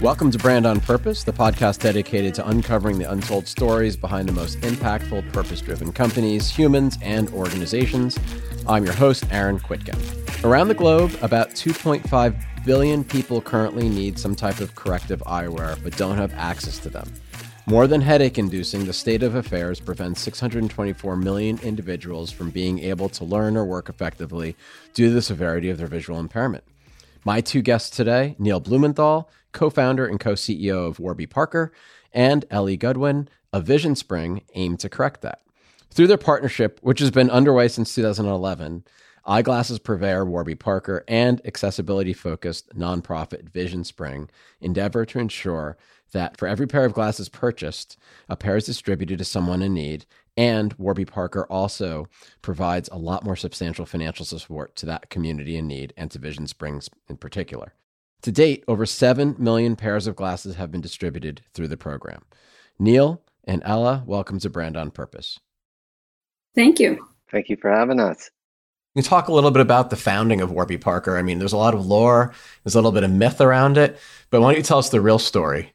Welcome to Brand on Purpose, the podcast dedicated to uncovering the untold stories behind the most impactful purpose driven companies, humans, and organizations. I'm your host, Aaron Kwittken. Around the globe, about 2.5 billion people currently need some type of corrective eyewear but don't have access to them. More than headache inducing, the state of affairs prevents 624 million individuals from being able to learn or work effectively due to the severity of their visual impairment. My two guests today Neil Blumenthal, co founder and co CEO of Warby Parker, and Ellie Gudwin of Vision Spring, aim to correct that. Through their partnership, which has been underway since 2011, eyeglasses purveyor Warby Parker and accessibility focused nonprofit Vision Spring endeavor to ensure that for every pair of glasses purchased, a pair is distributed to someone in need. And Warby Parker also provides a lot more substantial financial support to that community in need and to Vision Springs in particular. To date, over 7 million pairs of glasses have been distributed through the program. Neil and Ella, welcome to Brand on Purpose. Thank you. Thank you for having us. Can you talk a little bit about the founding of Warby Parker? I mean, there's a lot of lore, there's a little bit of myth around it, but why don't you tell us the real story?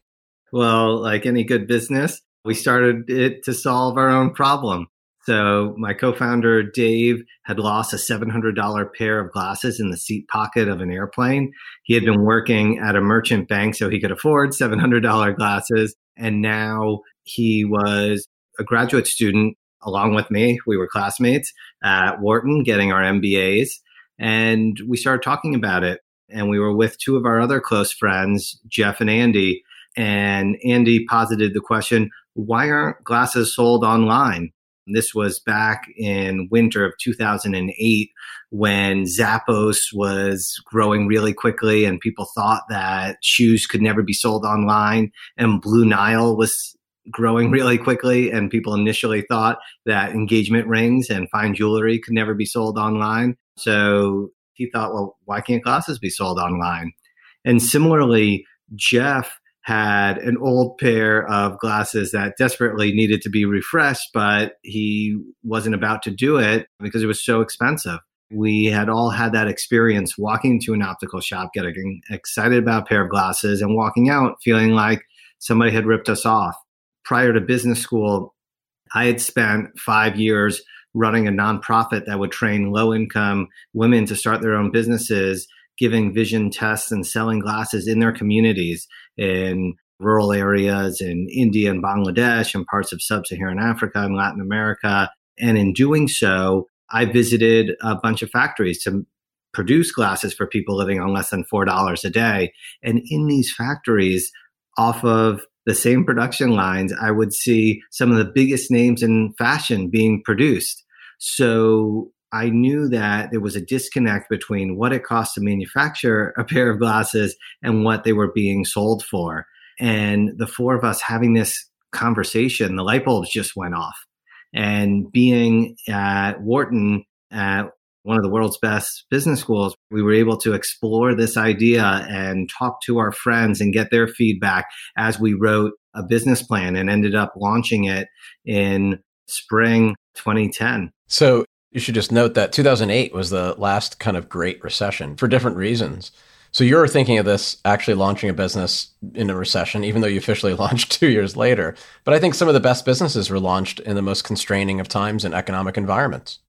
Well, like any good business, we started it to solve our own problem. So my co-founder Dave had lost a $700 pair of glasses in the seat pocket of an airplane. He had been working at a merchant bank so he could afford $700 glasses and now he was a graduate student along with me. We were classmates at Wharton getting our MBAs and we started talking about it and we were with two of our other close friends, Jeff and Andy, and Andy posited the question, why aren't glasses sold online? This was back in winter of 2008 when Zappos was growing really quickly and people thought that shoes could never be sold online and Blue Nile was growing really quickly and people initially thought that engagement rings and fine jewelry could never be sold online. So he thought, well, why can't glasses be sold online? And similarly, Jeff had an old pair of glasses that desperately needed to be refreshed, but he wasn't about to do it because it was so expensive. We had all had that experience walking to an optical shop, getting excited about a pair of glasses, and walking out feeling like somebody had ripped us off. Prior to business school, I had spent five years running a nonprofit that would train low income women to start their own businesses giving vision tests and selling glasses in their communities in rural areas in India and Bangladesh and parts of sub Saharan Africa and Latin America. And in doing so, I visited a bunch of factories to produce glasses for people living on less than $4 a day. And in these factories, off of the same production lines, I would see some of the biggest names in fashion being produced. So I knew that there was a disconnect between what it cost to manufacture a pair of glasses and what they were being sold for. And the four of us having this conversation, the light bulbs just went off. And being at Wharton, at one of the world's best business schools, we were able to explore this idea and talk to our friends and get their feedback as we wrote a business plan and ended up launching it in spring 2010. So you should just note that 2008 was the last kind of great recession for different reasons. So you're thinking of this actually launching a business in a recession, even though you officially launched two years later. But I think some of the best businesses were launched in the most constraining of times and economic environments.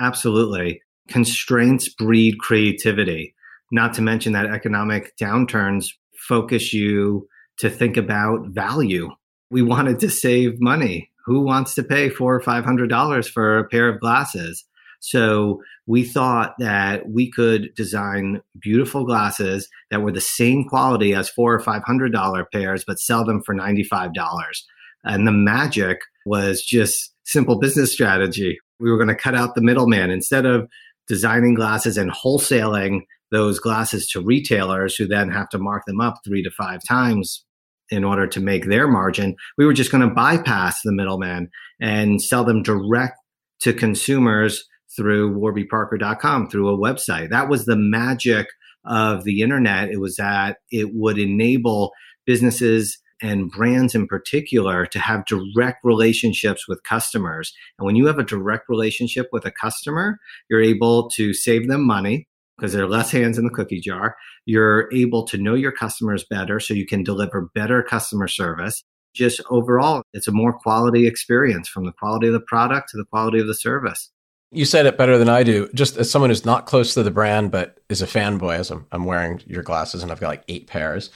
Absolutely. Constraints breed creativity. Not to mention that economic downturns focus you to think about value. We wanted to save money. Who wants to pay four or five hundred dollars for a pair of glasses? So we thought that we could design beautiful glasses that were the same quality as four or five hundred dollar pairs, but sell them for ninety five dollars. And the magic was just simple business strategy. We were going to cut out the middleman instead of designing glasses and wholesaling those glasses to retailers who then have to mark them up three to five times in order to make their margin. We were just going to bypass the middleman and sell them direct to consumers through warbyparker.com through a website. That was the magic of the internet. It was that it would enable businesses and brands in particular to have direct relationships with customers. And when you have a direct relationship with a customer, you're able to save them money. because there are less hands in the cookie jar. You're able to know your customers better so you can deliver better customer service. Just overall, it's a more quality experience from the quality of the product to the quality of the service. You said it better than I do. Just as someone who's not close to the brand, but is a fanboy, as I'm, I'm wearing your glasses and I've got like eight pairs,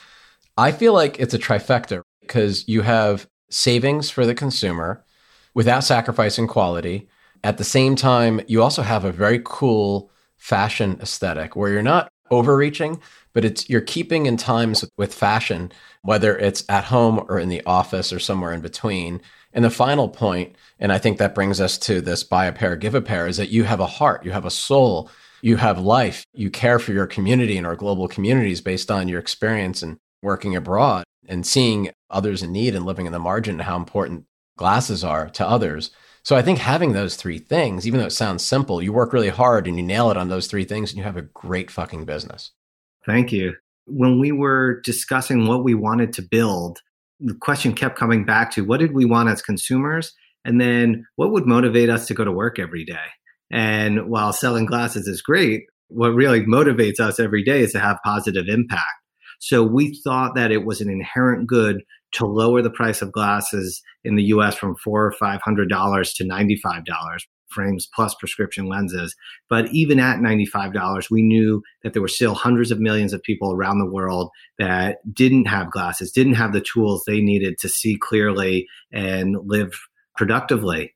I feel like it's a trifecta because you have savings for the consumer without sacrificing quality. At the same time, you also have a very cool fashion aesthetic where you're not overreaching, but it's you're keeping in times with fashion, whether it's at home or in the office or somewhere in between. And the final point, and I think that brings us to this buy a pair, give a pair, is that you have a heart, you have a soul, you have life, you care for your community and our global communities based on your experience and working abroad and seeing others in need and living in the margin and how important glasses are to others. So I think having those three things, even though it sounds simple, you work really hard and you nail it on those three things and you have a great fucking business. Thank you. When we were discussing what we wanted to build, the question kept coming back to what did we want as consumers? And then what would motivate us to go to work every day? And while selling glasses is great, what really motivates us every day is to have positive impact. So we thought that it was an inherent good to lower the price of glasses in the US from four or five hundred dollars to $95 frames plus prescription lenses. But even at $95, we knew that there were still hundreds of millions of people around the world that didn't have glasses, didn't have the tools they needed to see clearly and live productively.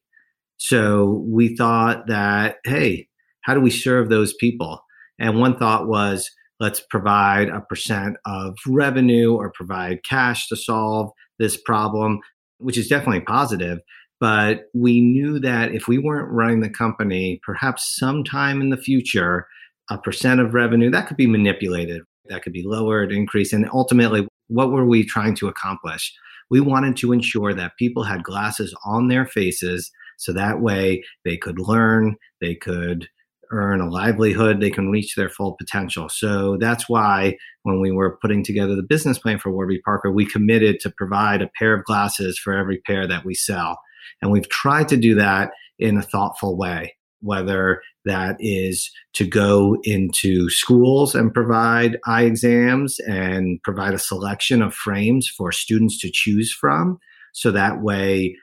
So we thought that, hey, how do we serve those people? And one thought was, let's provide a percent of revenue or provide cash to solve this problem, which is definitely positive. But we knew that if we weren't running the company, perhaps sometime in the future, a percent of revenue that could be manipulated, that could be lowered, increased. And ultimately, what were we trying to accomplish? We wanted to ensure that people had glasses on their faces so that way they could learn, they could earn a livelihood, they can reach their full potential. So that's why when we were putting together the business plan for Warby Parker, we committed to provide a pair of glasses for every pair that we sell. And we've tried to do that in a thoughtful way, whether that is to go into schools and provide eye exams and provide a selection of frames for students to choose from. So that way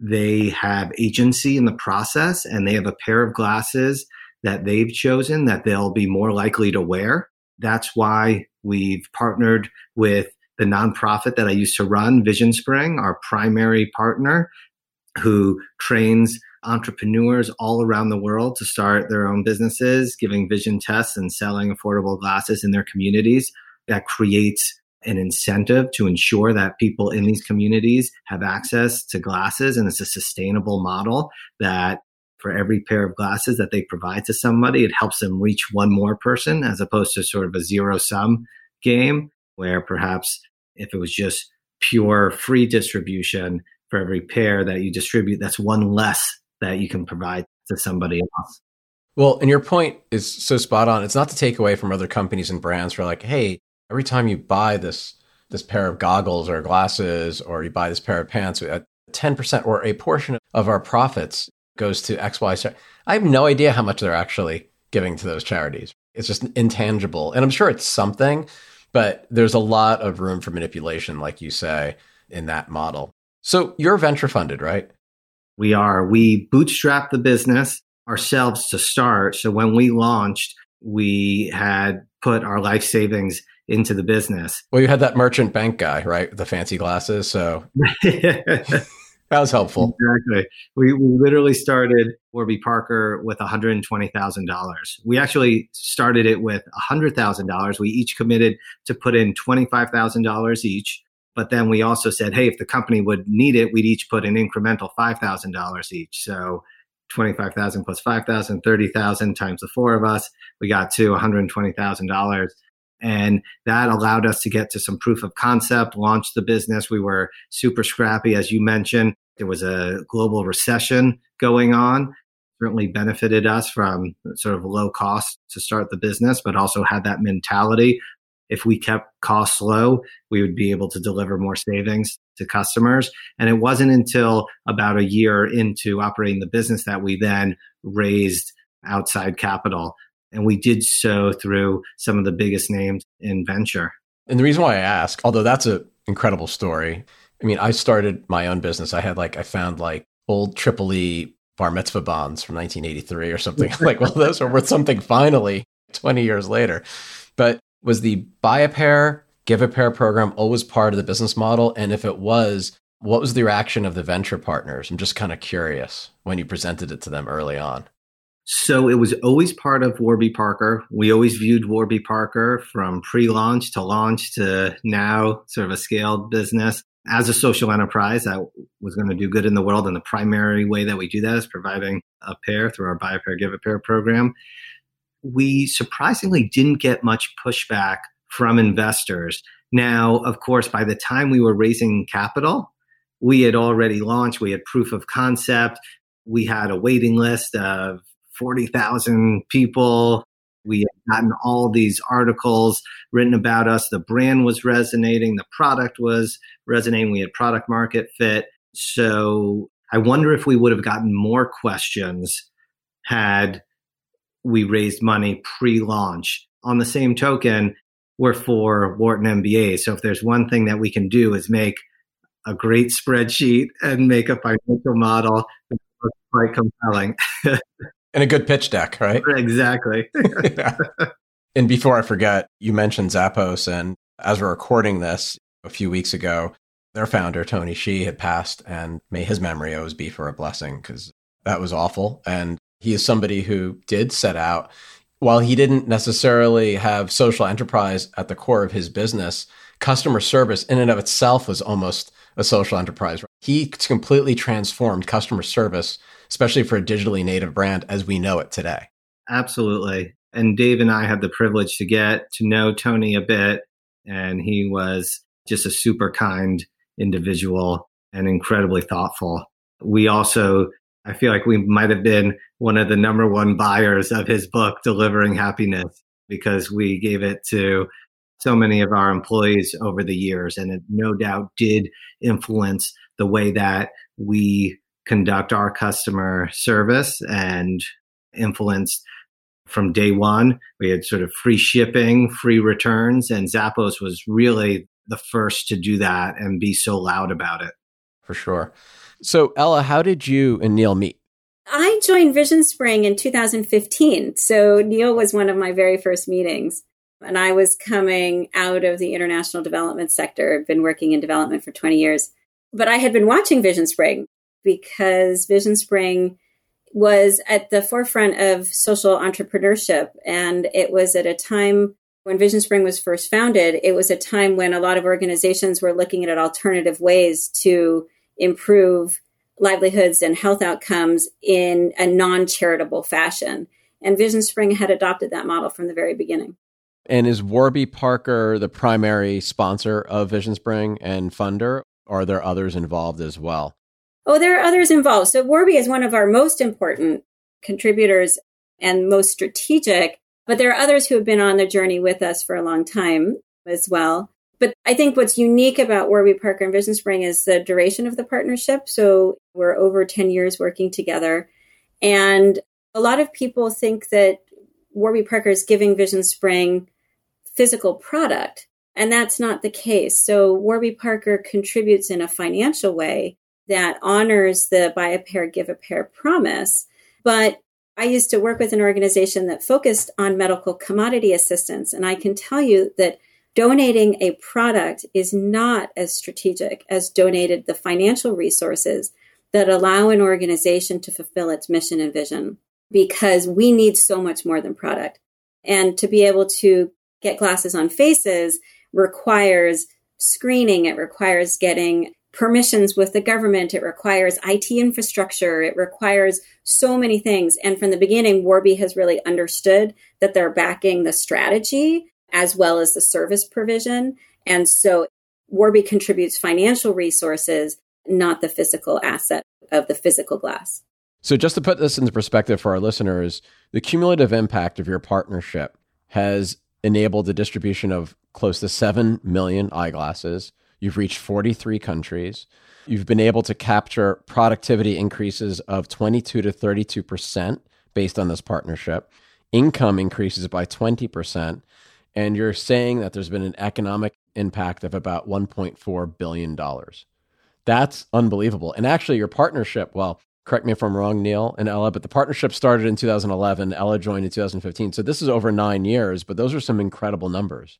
they have agency in the process and they have a pair of glasses that they've chosen that they'll be more likely to wear. That's why we've partnered with the nonprofit that I used to run, Vision Spring, our primary partner, who trains entrepreneurs all around the world to start their own businesses, giving vision tests and selling affordable glasses in their communities. That creates an incentive to ensure that people in these communities have access to glasses and it's a sustainable model that for every pair of glasses that they provide to somebody, it helps them reach one more person as opposed to sort of a zero sum game where perhaps if it was just pure free distribution for every pair that you distribute, that's one less that you can provide to somebody else. Well, and your point is so spot on. It's not to take away from other companies and brands for like, hey, every time you buy this this pair of goggles or glasses or you buy this pair of pants, uh, 10% or a portion of our profits goes to XY. I have no idea how much they're actually giving to those charities. It's just intangible. And I'm sure it's something, but there's a lot of room for manipulation, like you say, in that model. So you're venture funded, right? We are. We bootstrapped the business ourselves to start. So when we launched, we had put our life savings into the business. Well, you had that merchant bank guy, right? The fancy glasses. So That was helpful. Exactly. We, we literally started Warby Parker with $120,000. We actually started it with $100,000. We each committed to put in $25,000 each. But then we also said, hey, if the company would need it, we'd each put an incremental $5,000 each. So 25,000 plus 5,000, 30,000 times the four of us, we got to $120,000. And that allowed us to get to some proof of concept, launch the business. We were super scrappy, as you mentioned. There was a global recession going on. Certainly benefited us from sort of low cost to start the business, but also had that mentality. If we kept costs low, we would be able to deliver more savings to customers. And it wasn't until about a year into operating the business that we then raised outside capital And we did so through some of the biggest names in venture. And the reason why I ask, although that's an incredible story, I mean, I started my own business. I had like, I found like old Triple E bar mitzvah bonds from 1983 or something. like, well, those are worth something finally 20 years later. But was the buy a pair, give a pair program always part of the business model? And if it was, what was the reaction of the venture partners? I'm just kind of curious when you presented it to them early on. So it was always part of Warby Parker. We always viewed Warby Parker from pre launch to launch to now, sort of a scaled business. As a social enterprise that was going to do good in the world. And the primary way that we do that is providing a pair through our Buy a Pair, Give a Pair program. We surprisingly didn't get much pushback from investors. Now, of course, by the time we were raising capital, we had already launched, we had proof of concept, we had a waiting list of 40,000 people. We had gotten all these articles written about us. The brand was resonating, the product was resonating. We had product market fit. So I wonder if we would have gotten more questions had we raised money pre launch. On the same token, we're four Wharton MBA. So if there's one thing that we can do is make a great spreadsheet and make a financial model that's quite compelling. and a good pitch deck, right? Exactly. yeah. And before I forget, you mentioned Zappos, and as we're recording this a few weeks ago, their founder, Tony Hsieh, had passed, and may his memory always be for a blessing because that was awful. And he is somebody who did set out, while he didn't necessarily have social enterprise at the core of his business, customer service in and of itself was almost a social enterprise. He completely transformed customer service especially for a digitally native brand as we know it today. Absolutely. And Dave and I had the privilege to get to know Tony a bit, and he was just a super kind individual and incredibly thoughtful. We also, I feel like we might have been one of the number one buyers of his book, Delivering Happiness, because we gave it to so many of our employees over the years. And it no doubt did influence the way that we conduct our customer service and influenced from day one. We had sort of free shipping, free returns, and Zappos was really the first to do that and be so loud about it. For sure. So, Ella, how did you and Neil meet? I joined Vision Spring in 2015. So, Neil was one of my very first meetings. And I was coming out of the international development sector, I've been working in development for 20 years. But I had been watching Vision Spring because Vision Spring was at the forefront of social entrepreneurship. And it was at a time when Vision Spring was first founded, it was a time when a lot of organizations were looking at alternative ways to improve livelihoods and health outcomes in a non charitable fashion. And Vision Spring had adopted that model from the very beginning. And is Warby Parker the primary sponsor of Vision Spring and funder? Or are there others involved as well? Oh, there are others involved. So Warby is one of our most important contributors and most strategic, but there are others who have been on the journey with us for a long time as well. But I think what's unique about Warby Parker and Vision Spring is the duration of the partnership. So we're over 10 years working together. And a lot of people think that Warby Parker is giving Vision Spring physical product, and that's not the case. So Warby Parker contributes in a financial way that honors the buy a pair, give a pair promise. But I used to work with an organization that focused on medical commodity assistance. And I can tell you that donating a product is not as strategic as donated the financial resources that allow an organization to fulfill its mission and vision because we need so much more than product. And to be able to get glasses on faces requires screening. It requires getting permissions with the government. It requires IT infrastructure. It requires so many things. And from the beginning, Warby has really understood that they're backing the strategy as well as the service provision. And so Warby contributes financial resources, not the physical asset of the physical glass. So, just to put this into perspective for our listeners, the cumulative impact of your partnership has enabled the distribution of close to 7 million eyeglasses You've reached 43 countries. You've been able to capture productivity increases of 22 to 32% based on this partnership. income increases by 20%, and you're saying that there's been an economic impact of about $1.4 billion. That's unbelievable. And actually, your partnership, well, correct me if I'm wrong, Neil and Ella, but the partnership started in 2011. Ella joined in 2015. So this is over nine years, but those are some incredible numbers.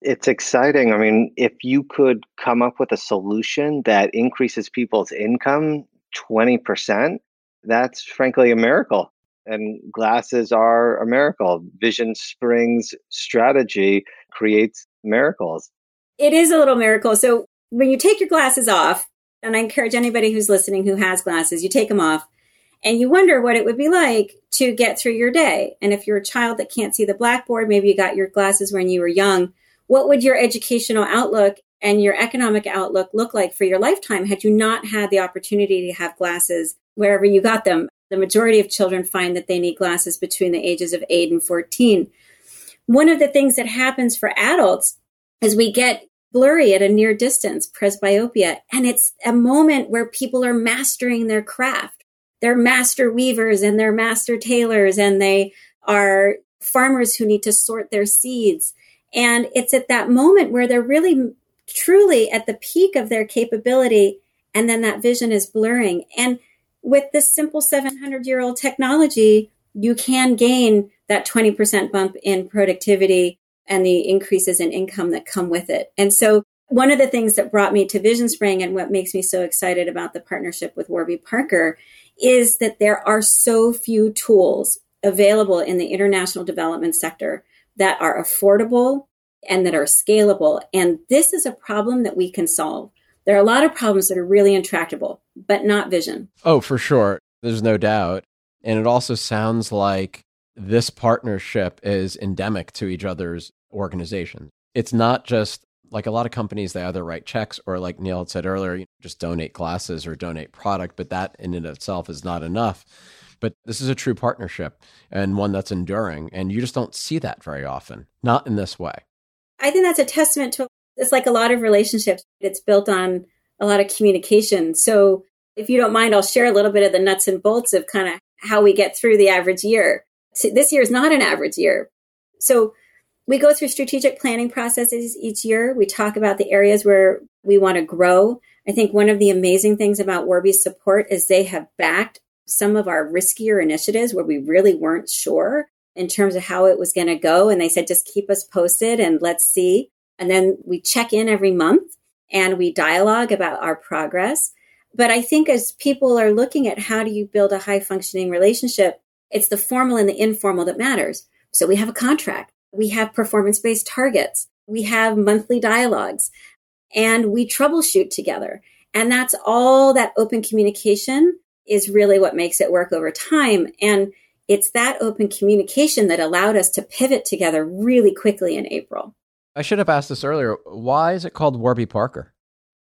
It's exciting. I mean, if you could come up with a solution that increases people's income 20%, that's frankly a miracle. And glasses are a miracle. Vision Springs strategy creates miracles. It is a little miracle. So when you take your glasses off, and I encourage anybody who's listening who has glasses, you take them off and you wonder what it would be like to get through your day. And if you're a child that can't see the blackboard, maybe you got your glasses when you were young, what would your educational outlook and your economic outlook look like for your lifetime had you not had the opportunity to have glasses wherever you got them? The majority of children find that they need glasses between the ages of 8 and 14. One of the things that happens for adults is we get blurry at a near distance, presbyopia. And it's a moment where people are mastering their craft. They're master weavers and they're master tailors and they are farmers who need to sort their seeds. And it's at that moment where they're really truly at the peak of their capability. And then that vision is blurring. And with this simple 700 year old technology, you can gain that 20% bump in productivity and the increases in income that come with it. And so one of the things that brought me to Vision Spring and what makes me so excited about the partnership with Warby Parker is that there are so few tools available in the international development sector that are affordable and that are scalable. And this is a problem that we can solve. There are a lot of problems that are really intractable, but not vision. Oh, for sure. There's no doubt. And it also sounds like this partnership is endemic to each other's organizations. It's not just like a lot of companies, they either write checks or, like Neil had said earlier, you know, just donate glasses or donate product, but that in and of itself is not enough. But this is a true partnership and one that's enduring. And you just don't see that very often, not in this way. I think that's a testament to it's like a lot of relationships. It's built on a lot of communication. So if you don't mind, I'll share a little bit of the nuts and bolts of kind of how we get through the average year. This year is not an average year. So we go through strategic planning processes each year. We talk about the areas where we want to grow. I think one of the amazing things about Warby's support is they have backed some of our riskier initiatives where we really weren't sure in terms of how it was going to go. And they said, just keep us posted and let's see. And then we check in every month and we dialogue about our progress. But I think as people are looking at how do you build a high functioning relationship, it's the formal and the informal that matters. So we have a contract. We have performance based targets. We have monthly dialogues and we troubleshoot together. And that's all that open communication is really what makes it work over time. And it's that open communication that allowed us to pivot together really quickly in April. I should have asked this earlier. Why is it called Warby Parker?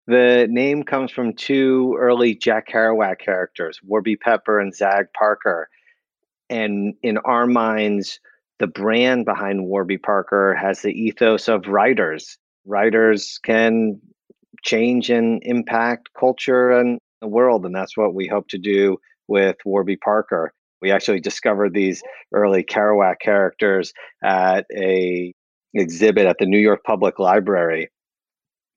The name comes from two early Jack Kerouac characters, Warby Pepper and Zag Parker. And in our minds, the brand behind Warby Parker has the ethos of writers. Writers can change and impact culture and the world, and that's what we hope to do with Warby Parker. We actually discovered these early Kerouac characters at a exhibit at the New York Public Library.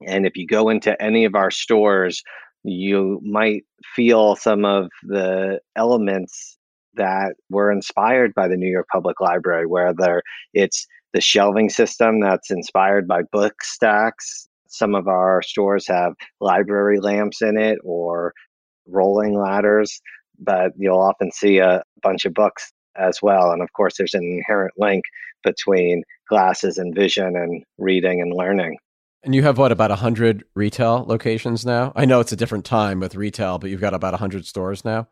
And if you go into any of our stores, you might feel some of the elements that were inspired by the New York Public Library, whether it's the shelving system that's inspired by book stacks. Some of our stores have library lamps in it or rolling ladders, but you'll often see a bunch of books as well. And of course, there's an inherent link between glasses and vision and reading and learning. And you have what, about 100 retail locations now? I know it's a different time with retail, but you've got about 100 stores now?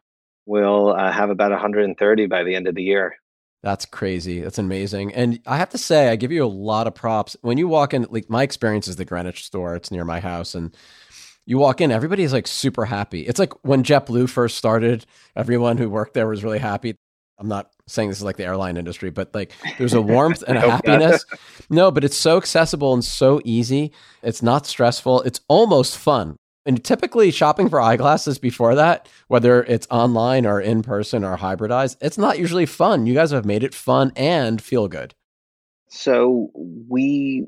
we'll uh, have about 130 by the end of the year. That's crazy. That's amazing. And I have to say, I give you a lot of props. When you walk in, like my experience is the Greenwich store, it's near my house. And you walk in, everybody's like super happy. It's like when JetBlue first started, everyone who worked there was really happy. I'm not saying this is like the airline industry, but like there's a warmth and a happiness. No, but it's so accessible and so easy. It's not stressful. It's almost fun. And typically, shopping for eyeglasses before that, whether it's online or in person or hybridized, it's not usually fun. You guys have made it fun and feel good. So we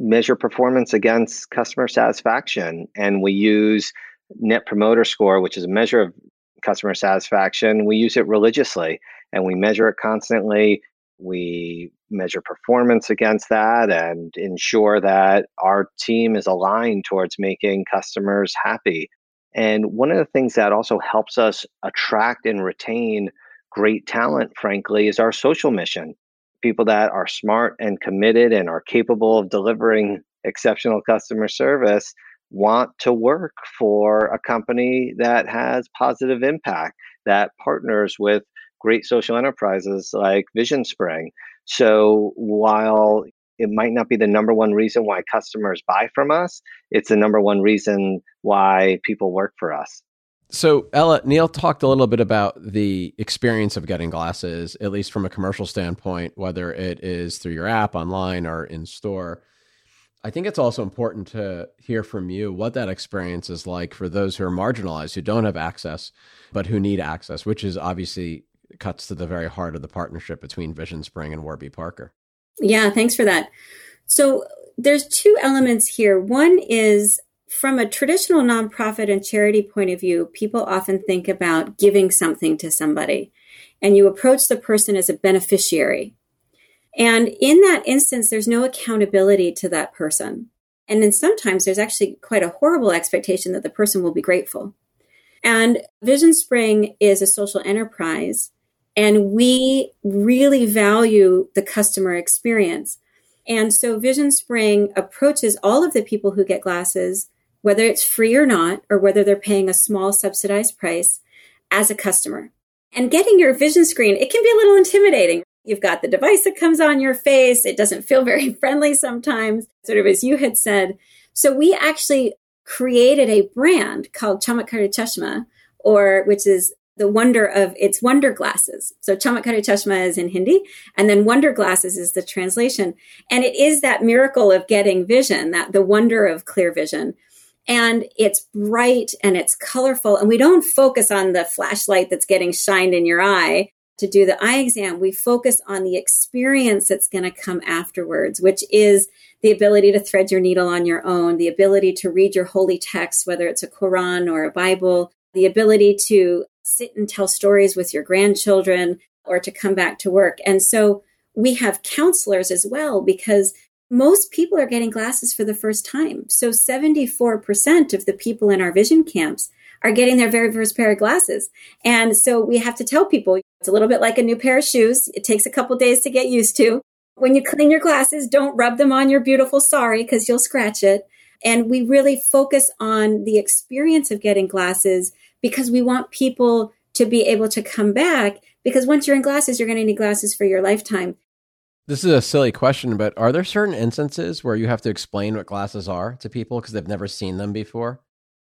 measure performance against customer satisfaction, and we use Net Promoter Score, which is a measure of customer satisfaction. We use it religiously and we measure it constantly. We measure performance against that and ensure that our team is aligned towards making customers happy. And one of the things that also helps us attract and retain great talent, frankly, is our social mission. People that are smart and committed and are capable of delivering exceptional customer service want to work for a company that has positive impact, that partners with great social enterprises like Vision Spring. So while it might not be the number one reason why customers buy from us, it's the number one reason why people work for us. So, Ella, Neil talked a little bit about the experience of getting glasses, at least from a commercial standpoint, whether it is through your app, online, or in store. I think it's also important to hear from you what that experience is like for those who are marginalized, who don't have access, but who need access, which is obviously cuts to the very heart of the partnership between Vision Spring and Warby Parker. Yeah, thanks for that. So there's two elements here. One is from a traditional nonprofit and charity point of view, people often think about giving something to somebody, and you approach the person as a beneficiary. And in that instance, there's no accountability to that person. And then sometimes there's actually quite a horrible expectation that the person will be grateful. And Vision Spring is a social enterprise, and we really value the customer experience. And so Vision Spring approaches all of the people who get glasses, whether it's free or not, or whether they're paying a small subsidized price, as a customer. And getting your vision screen, it can be a little intimidating. You've got the device that comes on your face. It doesn't feel very friendly sometimes, sort of as you had said. So we actually created a brand called Chamatkar Chashma, or which is the wonder of its wonder glasses. So Chamatkar Chashma is in Hindi, and then wonder glasses is the translation. And it is that miracle of getting vision, that the wonder of clear vision. And it's bright and it's colorful. And we don't focus on the flashlight that's getting shined in your eye to do the eye exam, we focus on the experience that's going to come afterwards, which is the ability to thread your needle on your own, the ability to read your holy text, whether it's a Quran or a Bible, the ability to sit and tell stories with your grandchildren or to come back to work. And so we have counselors as well because most people are getting glasses for the first time. So 74% of the people in our vision camps are getting their very first pair of glasses. And so we have to tell people it's a little bit like a new pair of shoes. It takes a couple days to get used to. When you clean your glasses, don't rub them on your beautiful sari because you'll scratch it. And we really focus on the experience of getting glasses because we want people to be able to come back because once you're in glasses, you're going to need glasses for your lifetime. This is a silly question, but are there certain instances where you have to explain what glasses are to people because they've never seen them before?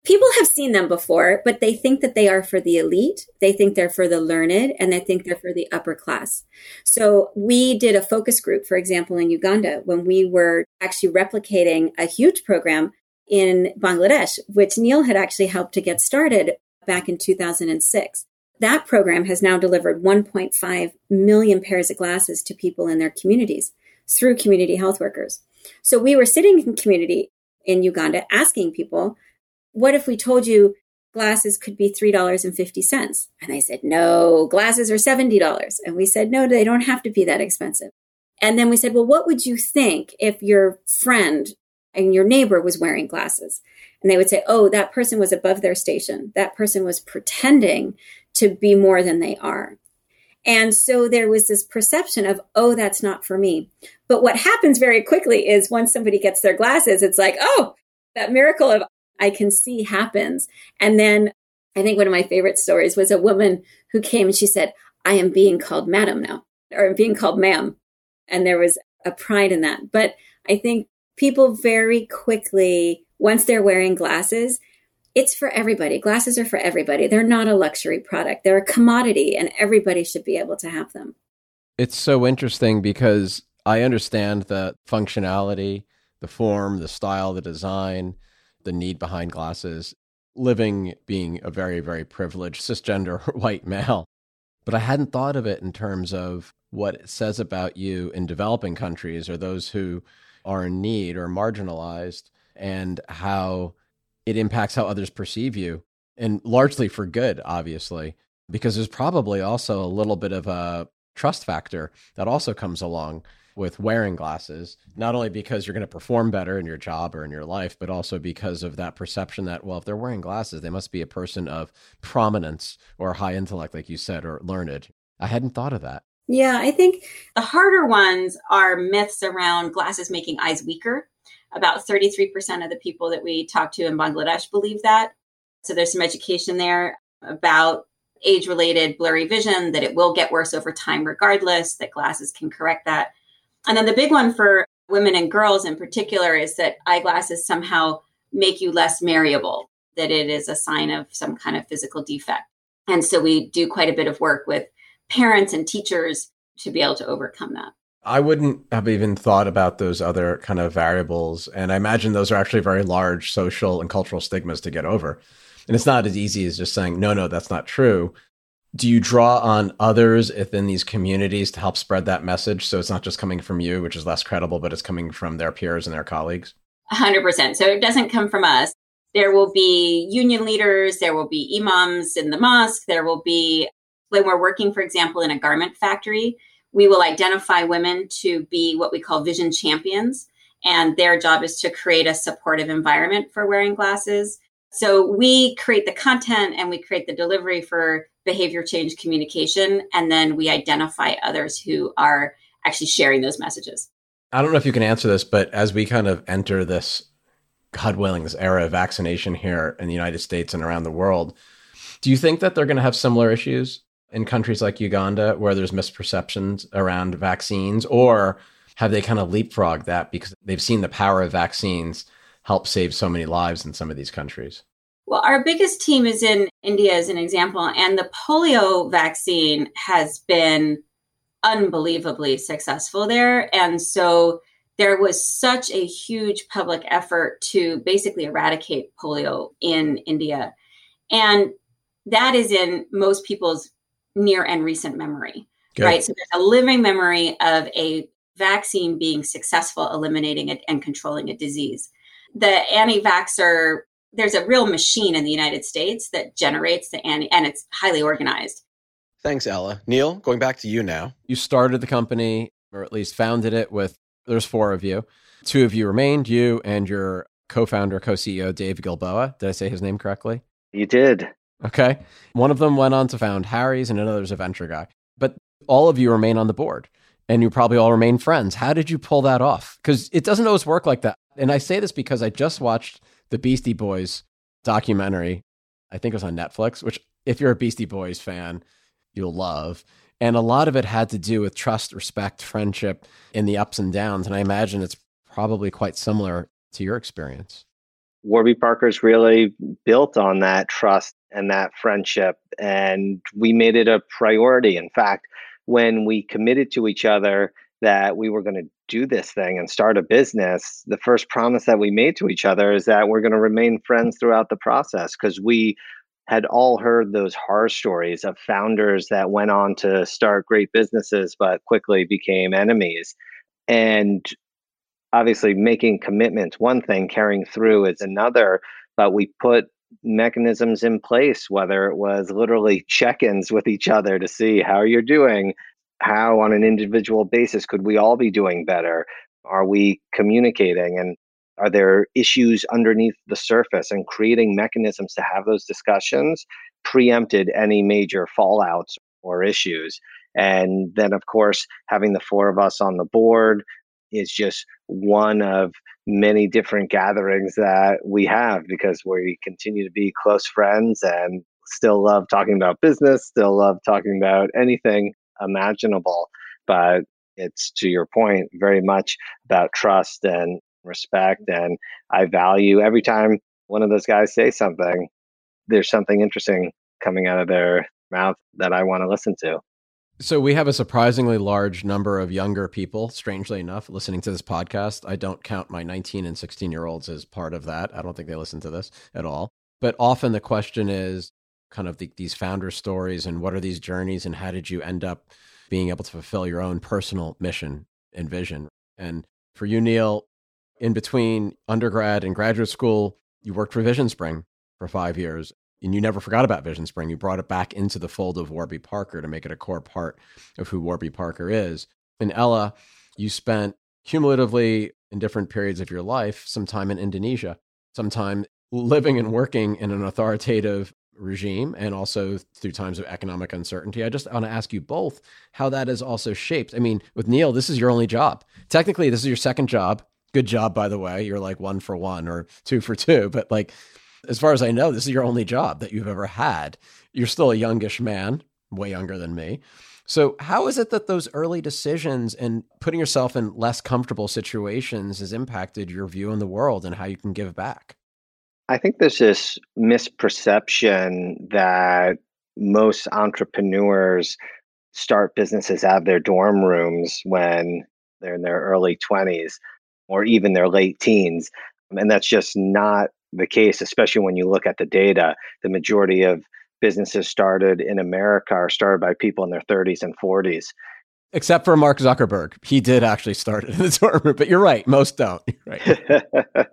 people have seen them before, but they think that they are for the elite. They think they're for the learned and they think they're for the upper class. So we did a focus group, for example, in Uganda when we were actually replicating a huge program in Bangladesh, which Neil had actually helped to get started back in 2006. That program has now delivered 1.5 million pairs of glasses to people in their communities through community health workers. So we were sitting in community in Uganda asking people, what if we told you glasses could be $3.50? And they said, no, glasses are $70. And we said, no, they don't have to be that expensive. And then we said, well, what would you think if your friend and your neighbor was wearing glasses? And they would say, oh, that person was above their station. That person was pretending to be more than they are. And so there was this perception of, oh, that's not for me. But what happens very quickly is once somebody gets their glasses, it's like, oh, that miracle of I can see happens. And then I think one of my favorite stories was a woman who came and she said, I am being called madam now, or being called ma'am. And there was a pride in that. But I think people very quickly, once they're wearing glasses, it's for everybody. Glasses are for everybody. They're not a luxury product. They're a commodity and everybody should be able to have them. It's so interesting because I understand the functionality, the form, the style, the design, the need behind glasses, living being a very, very privileged cisgender white male. But I hadn't thought of it in terms of what it says about you in developing countries or those who are in need or marginalized and how it impacts how others perceive you and largely for good obviously because there's probably also a little bit of a trust factor that also comes along with wearing glasses, not only because you're going to perform better in your job or in your life, but also because of that perception that, well, if they're wearing glasses, they must be a person of prominence or high intellect, like you said, or learned. I hadn't thought of that. Yeah, I think the harder ones are myths around glasses making eyes weaker. About 33% of the people that we talk to in Bangladesh believe that. So there's some education there about age related blurry vision, that it will get worse over time regardless, that glasses can correct that. And then the big one for women and girls in particular is that eyeglasses somehow make you less marriable, that it is a sign of some kind of physical defect. And so we do quite a bit of work with parents and teachers to be able to overcome that. I wouldn't have even thought about those other kind of variables. And I imagine those are actually very large social and cultural stigmas to get over. And it's not as easy as just saying, no, no, that's not true do you draw on others within these communities to help spread that message so it's not just coming from you which is less credible but it's coming from their peers and their colleagues 100% so it doesn't come from us there will be union leaders there will be imams in the mosque there will be when we're working for example in a garment factory we will identify women to be what we call vision champions and their job is to create a supportive environment for wearing glasses so we create the content and we create the delivery for behavior change communication. And then we identify others who are actually sharing those messages. I don't know if you can answer this, but as we kind of enter this, God willing, this era of vaccination here in the United States and around the world, do you think that they're going to have similar issues in countries like Uganda where there's misperceptions around vaccines? Or have they kind of leapfrogged that because they've seen the power of vaccines help save so many lives in some of these countries? Well, our biggest team is in India, as an example, and the polio vaccine has been unbelievably successful there. And so there was such a huge public effort to basically eradicate polio in India. And that is in most people's near and recent memory, Good. right? So there's a living memory of a vaccine being successful eliminating it and controlling a disease. The anti vaxxer there's a real machine in the United States that generates the anti, and it's highly organized. Thanks, Ella. Neil, going back to you now. You started the company, or at least founded it with, there's four of you. Two of you remained, you and your co founder, co CEO, Dave Gilboa. Did I say his name correctly? You did. Okay. One of them went on to found Harry's, and another's a venture guy. But all of you remain on the board, and you probably all remain friends. How did you pull that off? Because it doesn't always work like that. And I say this because I just watched the Beastie Boys documentary. I think it was on Netflix, which if you're a Beastie Boys fan, you'll love. And a lot of it had to do with trust, respect, friendship in the ups and downs. And I imagine it's probably quite similar to your experience. Warby Parker's really built on that trust and that friendship. And we made it a priority. In fact, when we committed to each other that we were going to do this thing and start a business, the first promise that we made to each other is that we're going to remain friends throughout the process because we had all heard those horror stories of founders that went on to start great businesses but quickly became enemies. And obviously, making commitments, one thing, carrying through is another. But we put mechanisms in place, whether it was literally check ins with each other to see how you're doing, how on an individual basis could we all be doing better are we communicating and are there issues underneath the surface and creating mechanisms to have those discussions preempted any major fallouts or issues and then of course having the four of us on the board is just one of many different gatherings that we have because we continue to be close friends and still love talking about business still love talking about anything imaginable. But it's to your point, very much about trust and respect. And I value every time one of those guys say something, there's something interesting coming out of their mouth that I want to listen to. So we have a surprisingly large number of younger people, strangely enough, listening to this podcast. I don't count my 19 and 16 year olds as part of that. I don't think they listen to this at all. But often the question is kind of the, these founder stories and what are these journeys and how did you end up being able to fulfill your own personal mission and vision? And for you, Neil, in between undergrad and graduate school, you worked for Vision Spring for five years and you never forgot about Vision Spring. You brought it back into the fold of Warby Parker to make it a core part of who Warby Parker is. And Ella, you spent cumulatively in different periods of your life some time in Indonesia, some time living and working in an authoritative regime and also through times of economic uncertainty. I just want to ask you both how that is also shaped. I mean, with Neil, this is your only job. Technically, this is your second job. Good job, by the way. You're like one for one or two for two, but like as far as I know, this is your only job that you've ever had. You're still a youngish man, way younger than me. So, how is it that those early decisions and putting yourself in less comfortable situations has impacted your view on the world and how you can give back? I think there's this misperception that most entrepreneurs start businesses out of their dorm rooms when they're in their early 20s or even their late teens. And that's just not the case, especially when you look at the data. The majority of businesses started in America are started by people in their 30s and 40s. Except for Mark Zuckerberg. He did actually start it in the dorm but you're right. Most don't. Right.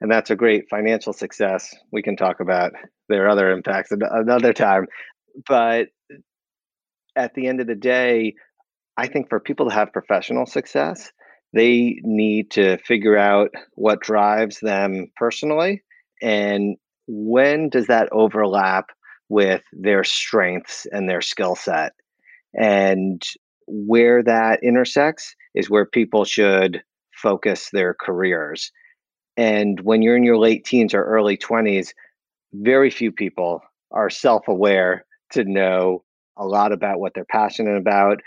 and that's a great financial success. We can talk about their other impacts another time. But at the end of the day, I think for people to have professional success, they need to figure out what drives them personally and when does that overlap with their strengths and their skill set? And where that intersects is where people should focus their careers. And when you're in your late teens or early 20s very few people are self-aware to know a lot about what they're passionate about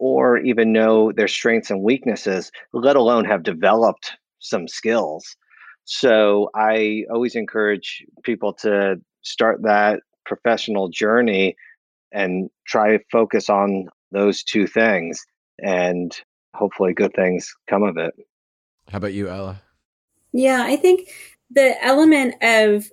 or even know their strengths and weaknesses, let alone have developed some skills. So I always encourage people to start that professional journey and try to focus on those two things and hopefully good things come of it. How about you, Ella? Yeah, I think the element of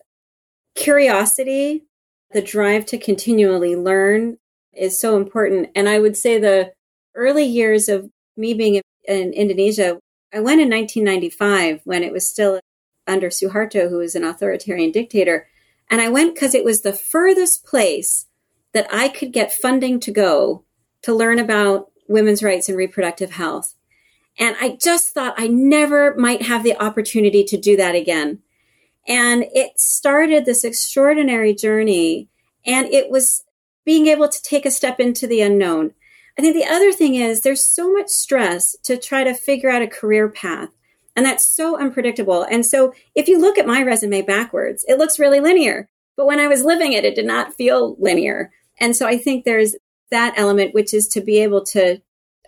curiosity, the drive to continually learn is so important. And I would say the early years of me being in Indonesia, I went in 1995 when it was still under Suharto, who was an authoritarian dictator. And I went because it was the furthest place that I could get funding to go to learn about women's rights and reproductive health. And I just thought I never might have the opportunity to do that again. And it started this extraordinary journey. And it was being able to take a step into the unknown. I think the other thing is there's so much stress to try to figure out a career path. And that's so unpredictable. And so if you look at my resume backwards, it looks really linear. But when I was living it, it did not feel linear. And so I think there's that element, which is to be able to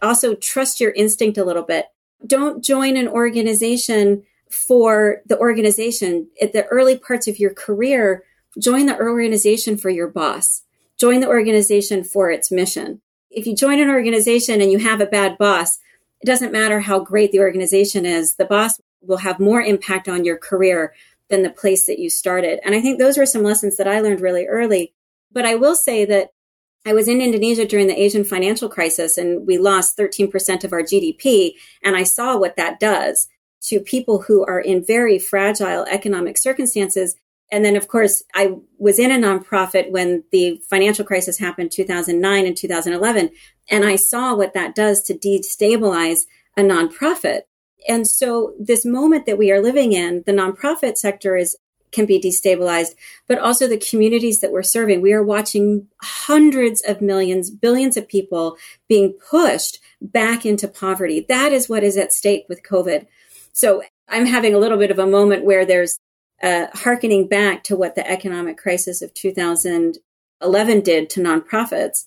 also trust your instinct a little bit. Don't join an organization for the organization at the early parts of your career. Join the organization for your boss. Join the organization for its mission if you join an organization and you have a bad boss, it doesn't matter how great the organization is, the boss will have more impact on your career than the place that you started. And I think those were some lessons that I learned really early. But I will say that I was in Indonesia during the Asian financial crisis and we lost 13% of our GDP. And I saw what that does to people who are in very fragile economic circumstances and then, of course, I was in a nonprofit when the financial crisis happened 2009 and 2011. And I saw what that does to destabilize a nonprofit. And so this moment that we are living in, the nonprofit sector is can be destabilized, but also the communities that we're serving. We are watching hundreds of millions, billions of people being pushed back into poverty. That is what is at stake with COVID. So I'm having a little bit of a moment where there's uh, harkening back to what the economic crisis of 2011 did to nonprofits,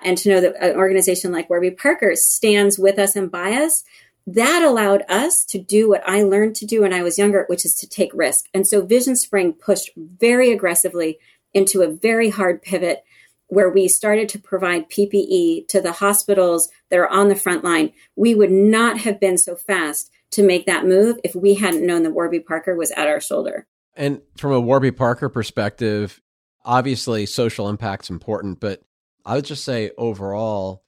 and to know that an organization like Warby Parker stands with us and by us, that allowed us to do what I learned to do when I was younger, which is to take risk. And so Vision Spring pushed very aggressively into a very hard pivot where we started to provide PPE to the hospitals that are on the front line. We would not have been so fast to make that move if we hadn't known that Warby Parker was at our shoulder. And from a Warby Parker perspective, obviously social impact's important, but I would just say overall,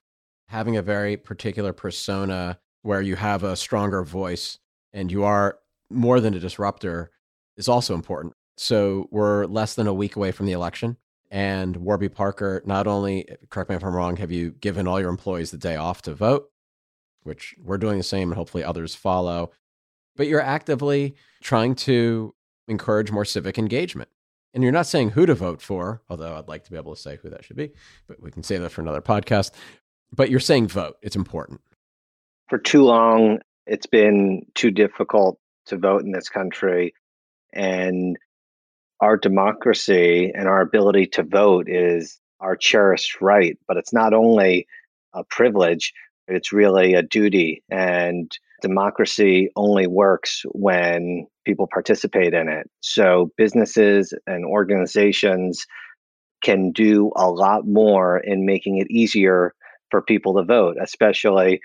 having a very particular persona where you have a stronger voice and you are more than a disruptor is also important. So we're less than a week away from the election. And Warby Parker, not only, correct me if I'm wrong, have you given all your employees the day off to vote, which we're doing the same and hopefully others follow, but you're actively trying to encourage more civic engagement. And you're not saying who to vote for, although I'd like to be able to say who that should be, but we can save that for another podcast. But you're saying vote, it's important. For too long, it's been too difficult to vote in this country. And our democracy and our ability to vote is our cherished right, but it's not only a privilege, it's really a duty. And democracy only works when people participate in it. So businesses and organizations can do a lot more in making it easier for people to vote, especially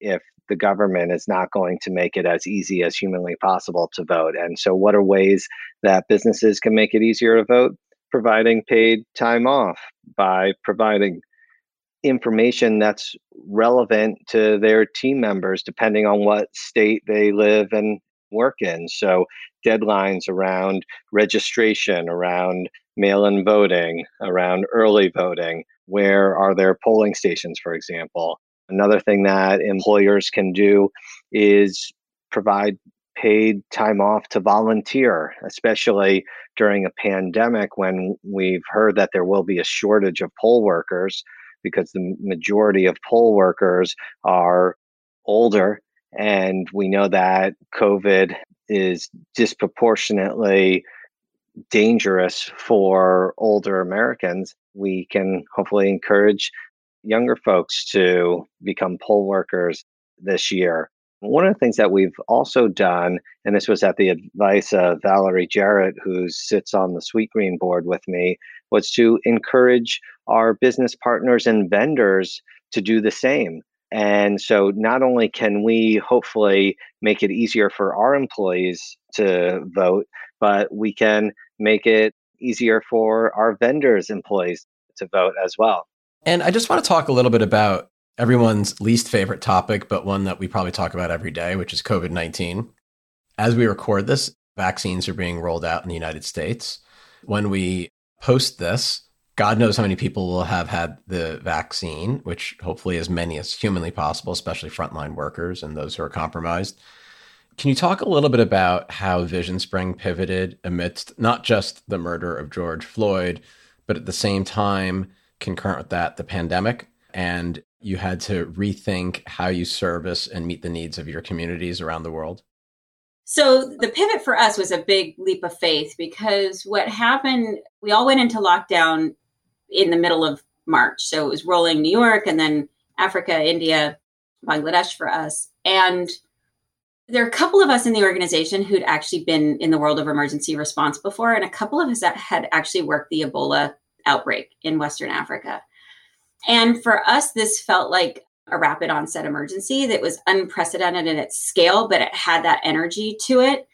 if the government is not going to make it as easy as humanly possible to vote. And so, what are ways that businesses can make it easier to vote? Providing paid time off by providing information that's relevant to their team members, depending on what state they live and work in. So, deadlines around registration, around mail in voting, around early voting. Where are there polling stations, for example? Another thing that employers can do is provide paid time off to volunteer, especially during a pandemic when we've heard that there will be a shortage of poll workers because the majority of poll workers are older. And we know that COVID is disproportionately dangerous for older Americans. We can hopefully encourage younger folks to become poll workers this year. One of the things that we've also done, and this was at the advice of Valerie Jarrett, who sits on the Sweetgreen board with me, was to encourage our business partners and vendors to do the same. And so not only can we hopefully make it easier for our employees to vote, but we can make it easier for our vendors' employees to vote as well. And I just want to talk a little bit about everyone's least favorite topic, but one that we probably talk about every day, which is COVID 19. As we record this, vaccines are being rolled out in the United States. When we post this, God knows how many people will have had the vaccine, which hopefully as many as humanly possible, especially frontline workers and those who are compromised. Can you talk a little bit about how Vision Spring pivoted amidst not just the murder of George Floyd, but at the same time, concurrent with that, the pandemic, and you had to rethink how you service and meet the needs of your communities around the world? So, the pivot for us was a big leap of faith because what happened, we all went into lockdown in the middle of March. So, it was rolling New York and then Africa, India, Bangladesh for us. And there are a couple of us in the organization who'd actually been in the world of emergency response before, and a couple of us that had actually worked the Ebola outbreak in Western Africa. And for us, this felt like a rapid onset emergency that was unprecedented in its scale, but it had that energy to it.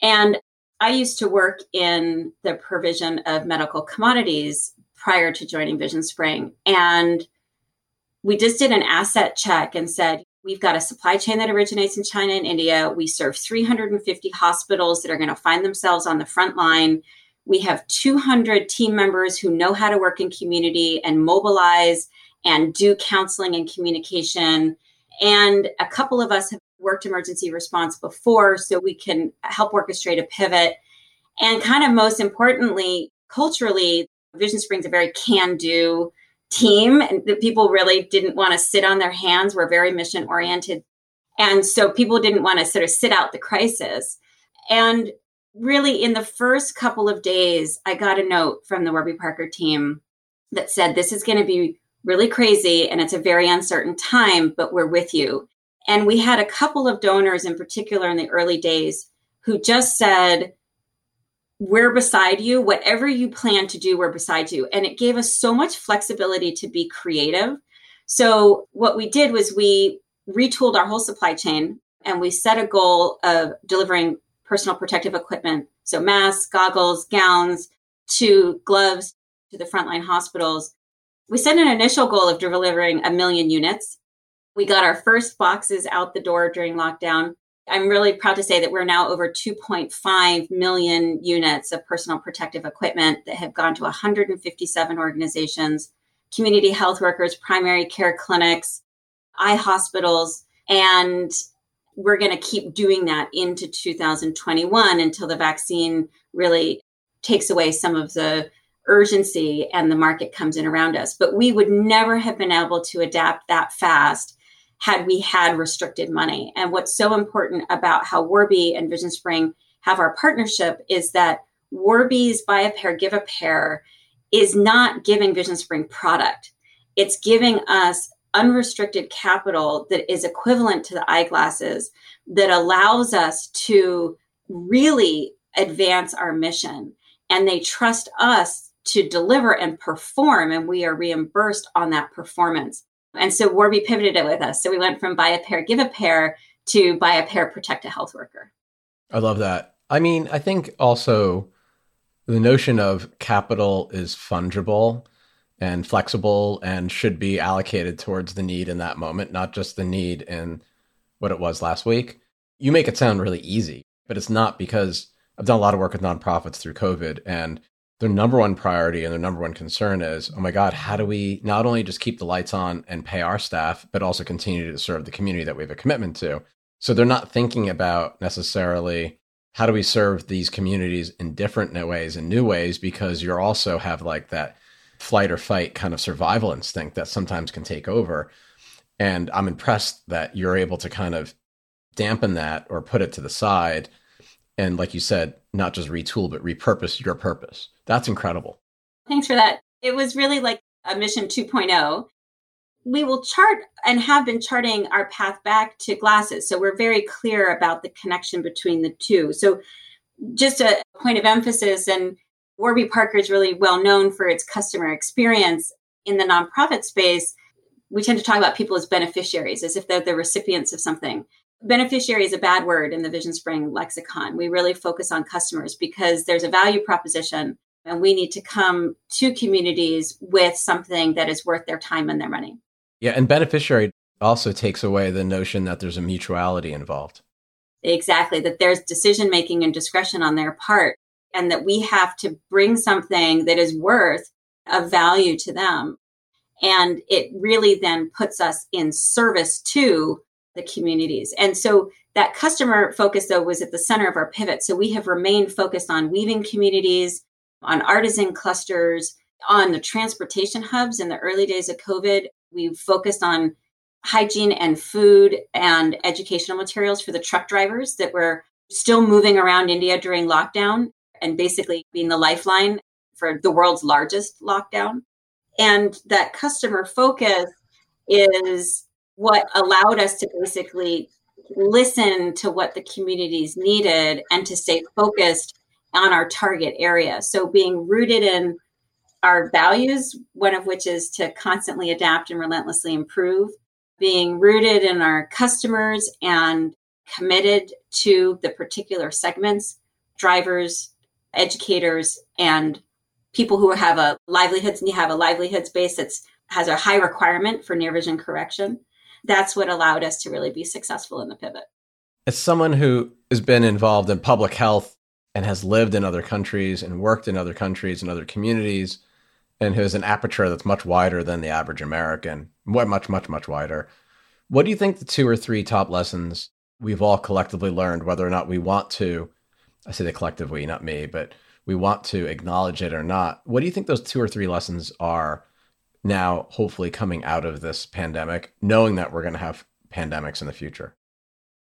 And I used to work in the provision of medical commodities prior to joining Vision Spring. And we just did an asset check and said, we've got a supply chain that originates in China and India. We serve 350 hospitals that are going to find themselves on the front line we have 200 team members who know how to work in community and mobilize and do counseling and communication. And a couple of us have worked emergency response before, so we can help orchestrate a pivot. And kind of most importantly, culturally, Vision Springs a very can do team, and the people really didn't want to sit on their hands. We're very mission oriented. And so people didn't want to sort of sit out the crisis. And really in the first couple of days, I got a note from the Warby Parker team that said, This is going to be really crazy and it's a very uncertain time, but we're with you. And we had a couple of donors in particular in the early days who just said, we're beside you. Whatever you plan to do, we're beside you. And it gave us so much flexibility to be creative. So, what we did was we retooled our whole supply chain and we set a goal of delivering personal protective equipment. So, masks, goggles, gowns, to gloves to the frontline hospitals. We set an initial goal of delivering a million units. We got our first boxes out the door during lockdown. I'm really proud to say that we're now over 2.5 million units of personal protective equipment that have gone to 157 organizations, community health workers, primary care clinics, eye hospitals, and we're going to keep doing that into 2021 until the vaccine really takes away some of the urgency and the market comes in around us. But we would never have been able to adapt that fast had we had restricted money. And what's so important about how Warby and Vision Spring have our partnership is that Warby's buy a pair, give a pair is not giving Vision Spring product. It's giving us unrestricted capital that is equivalent to the eyeglasses that allows us to really advance our mission. And they trust us to deliver and perform, and we are reimbursed on that performance. And so Warby pivoted it with us. So we went from buy a pair, give a pair to buy a pair, protect a health worker. I love that. I mean, I think also the notion of capital is fungible and flexible and should be allocated towards the need in that moment, not just the need in what it was last week. You make it sound really easy, but it's not because I've done a lot of work with nonprofits through COVID and their number one priority and their number one concern is, oh my God, how do we not only just keep the lights on and pay our staff, but also continue to serve the community that we have a commitment to? So they're not thinking about necessarily how do we serve these communities in different ways and new ways because you also have like that flight or fight kind of survival instinct that sometimes can take over. And I'm impressed that you're able to kind of dampen that or put it to the side and like you said not just retool but repurpose your purpose that's incredible. Thanks for that. It was really like a mission 2.0 we will chart and have been charting our path back to glasses so we're very clear about the connection between the two. So just a point of emphasis and warby parker is really well known for its customer experience in the nonprofit space. We tend to talk about people as beneficiaries as if they're the recipients of something. Beneficiary is a bad word in the Vision Spring lexicon. We really focus on customers because there's a value proposition and we need to come to communities with something that is worth their time and their money. Yeah, and beneficiary also takes away the notion that there's a mutuality involved. Exactly, that there's decision making and discretion on their part, and that we have to bring something that is worth a value to them. And it really then puts us in service to the communities. And so that customer focus, though, was at the center of our pivot. So we have remained focused on weaving communities, on artisan clusters, on the transportation hubs in the early days of COVID. We've focused on hygiene and food and educational materials for the truck drivers that were still moving around India during lockdown and basically being the lifeline for the world's largest lockdown. And that customer focus is what allowed us to basically listen to what the communities needed and to stay focused on our target area. So being rooted in our values, one of which is to constantly adapt and relentlessly improve, being rooted in our customers and committed to the particular segments, drivers, educators, and people who have a livelihoods and you have a livelihood space that has a high requirement for near vision correction that's what allowed us to really be successful in the pivot. As someone who has been involved in public health and has lived in other countries and worked in other countries and other communities, and who has an aperture that's much wider than the average American, much, much, much wider. What do you think the two or three top lessons we've all collectively learned, whether or not we want to? I say the collective we, not me, but we want to acknowledge it or not. What do you think those two or three lessons are now hopefully coming out of this pandemic, knowing that we're going to have pandemics in the future?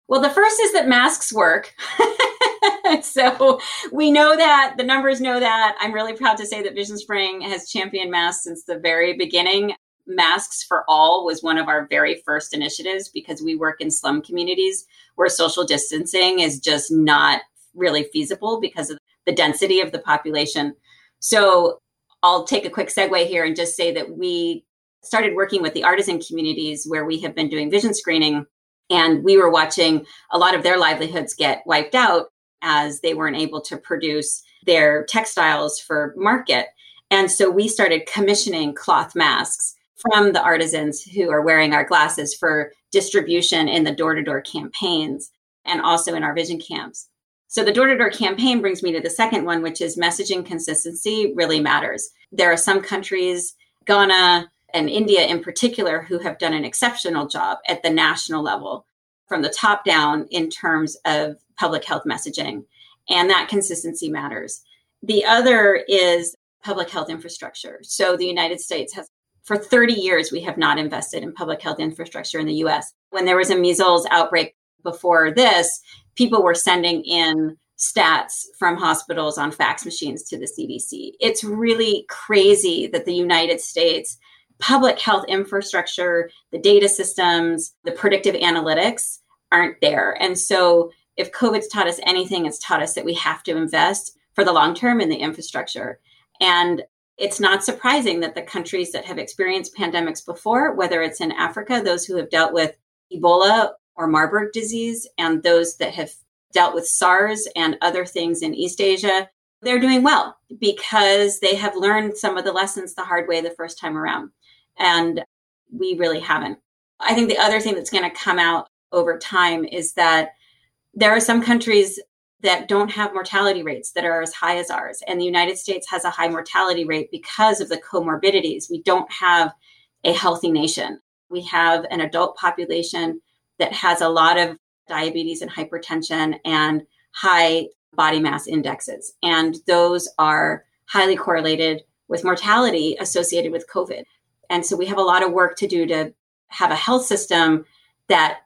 Well, the first is that masks work. so we know that the numbers know that. I'm really proud to say that Vision Spring has championed masks since the very beginning. Masks for All was one of our very first initiatives because we work in slum communities where social distancing is just not really feasible because of the density of the population. So I'll take a quick segue here and just say that we started working with the artisan communities where we have been doing vision screening. And we were watching a lot of their livelihoods get wiped out as they weren't able to produce their textiles for market. And so we started commissioning cloth masks from the artisans who are wearing our glasses for distribution in the door to door campaigns and also in our vision camps. So the door to door campaign brings me to the second one, which is messaging consistency really matters. There are some countries, Ghana and India in particular, who have done an exceptional job at the national level from the top down in terms of public health messaging. And that consistency matters. The other is public health infrastructure. So the United States has for 30 years, we have not invested in public health infrastructure in the US. When there was a measles outbreak before this, people were sending in stats from hospitals on fax machines to the CDC. It's really crazy that the United States public health infrastructure, the data systems, the predictive analytics aren't there. And so if COVID's taught us anything, it's taught us that we have to invest for the long term in the infrastructure. And it's not surprising that the countries that have experienced pandemics before, whether it's in Africa, those who have dealt with Ebola or Marburg disease, and those that have dealt with SARS and other things in East Asia, they're doing well because they have learned some of the lessons the hard way the first time around. And we really haven't. I think the other thing that's going to come out over time is that there are some countries that don't have mortality rates that are as high as ours. And the United States has a high mortality rate because of the comorbidities. We don't have a healthy nation. We have an adult population that has a lot of diabetes and hypertension and high body mass indexes. And those are highly correlated with mortality associated with COVID. And so we have a lot of work to do to have a health system that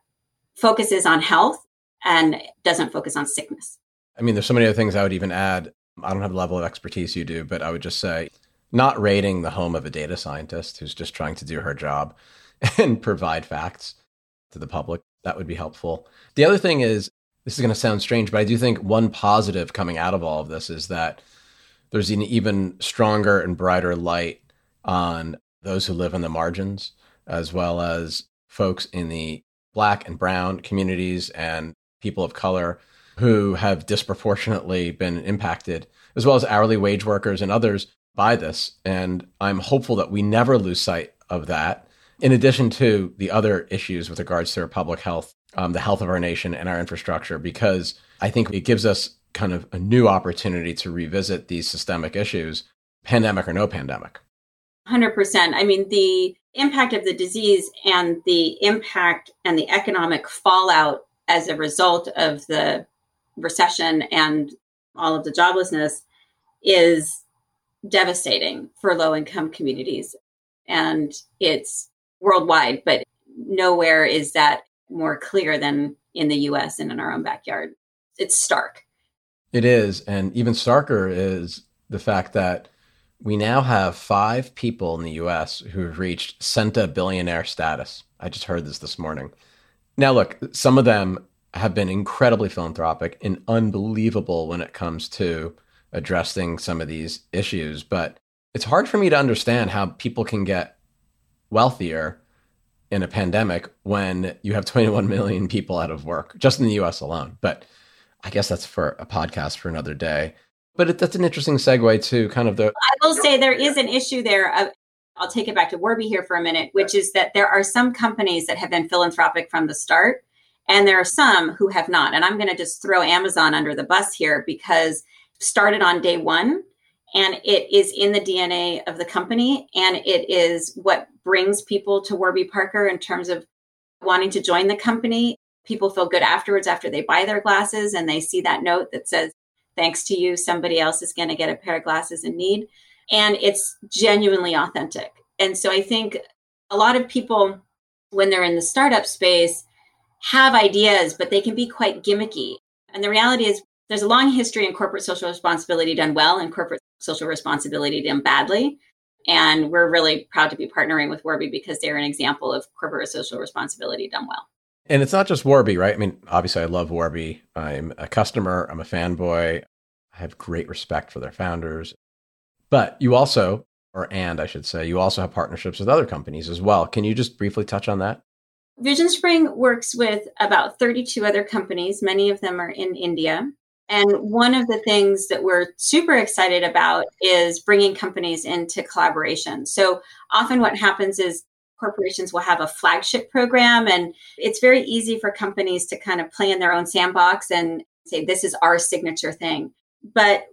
focuses on health and doesn't focus on sickness. I mean, there's so many other things I would even add. I don't have the level of expertise you do, but I would just say not raiding the home of a data scientist who's just trying to do her job and provide facts to the public. That would be helpful. The other thing is, this is going to sound strange, but I do think one positive coming out of all of this is that there's an even stronger and brighter light on those who live in the margins, as well as folks in the black and brown communities and people of color who have disproportionately been impacted, as well as hourly wage workers and others by this. And I'm hopeful that we never lose sight of that, in addition to the other issues with regards to our public health, um, the health of our nation, and our infrastructure, because I think it gives us kind of a new opportunity to revisit these systemic issues, pandemic or no pandemic. 100%. I mean, the impact of the disease and the impact and the economic fallout as a result of the recession and all of the joblessness is devastating for low income communities. And it's worldwide, but nowhere is that more clear than in the US and in our own backyard. It's stark. It is. And even starker is the fact that we now have five people in the US who have reached centa billionaire status. I just heard this this morning. Now, look, some of them have been incredibly philanthropic and unbelievable when it comes to addressing some of these issues. But it's hard for me to understand how people can get wealthier in a pandemic when you have 21 million people out of work just in the US alone. But I guess that's for a podcast for another day. But it, that's an interesting segue to kind of the. I will say there is an issue there. I'll take it back to Warby here for a minute, which is that there are some companies that have been philanthropic from the start and there are some who have not. And I'm going to just throw Amazon under the bus here because started on day one and it is in the DNA of the company and it is what brings people to Warby Parker in terms of wanting to join the company. People feel good afterwards after they buy their glasses and they see that note that says, thanks to you, somebody else is going to get a pair of glasses in need. And it's genuinely authentic. And so I think a lot of people, when they're in the startup space, have ideas, but they can be quite gimmicky. And the reality is, there's a long history in corporate social responsibility done well and corporate social responsibility done badly. And we're really proud to be partnering with Warby because they're an example of corporate social responsibility done well. And it's not just Warby, right? I mean, obviously, I love Warby. I'm a customer, I'm a fanboy. I have great respect for their founders. But you also, or and I should say, you also have partnerships with other companies as well. Can you just briefly touch on that? Vision Spring works with about 32 other companies. Many of them are in India. And one of the things that we're super excited about is bringing companies into collaboration. So often what happens is corporations will have a flagship program, and it's very easy for companies to kind of play in their own sandbox and say, this is our signature thing. But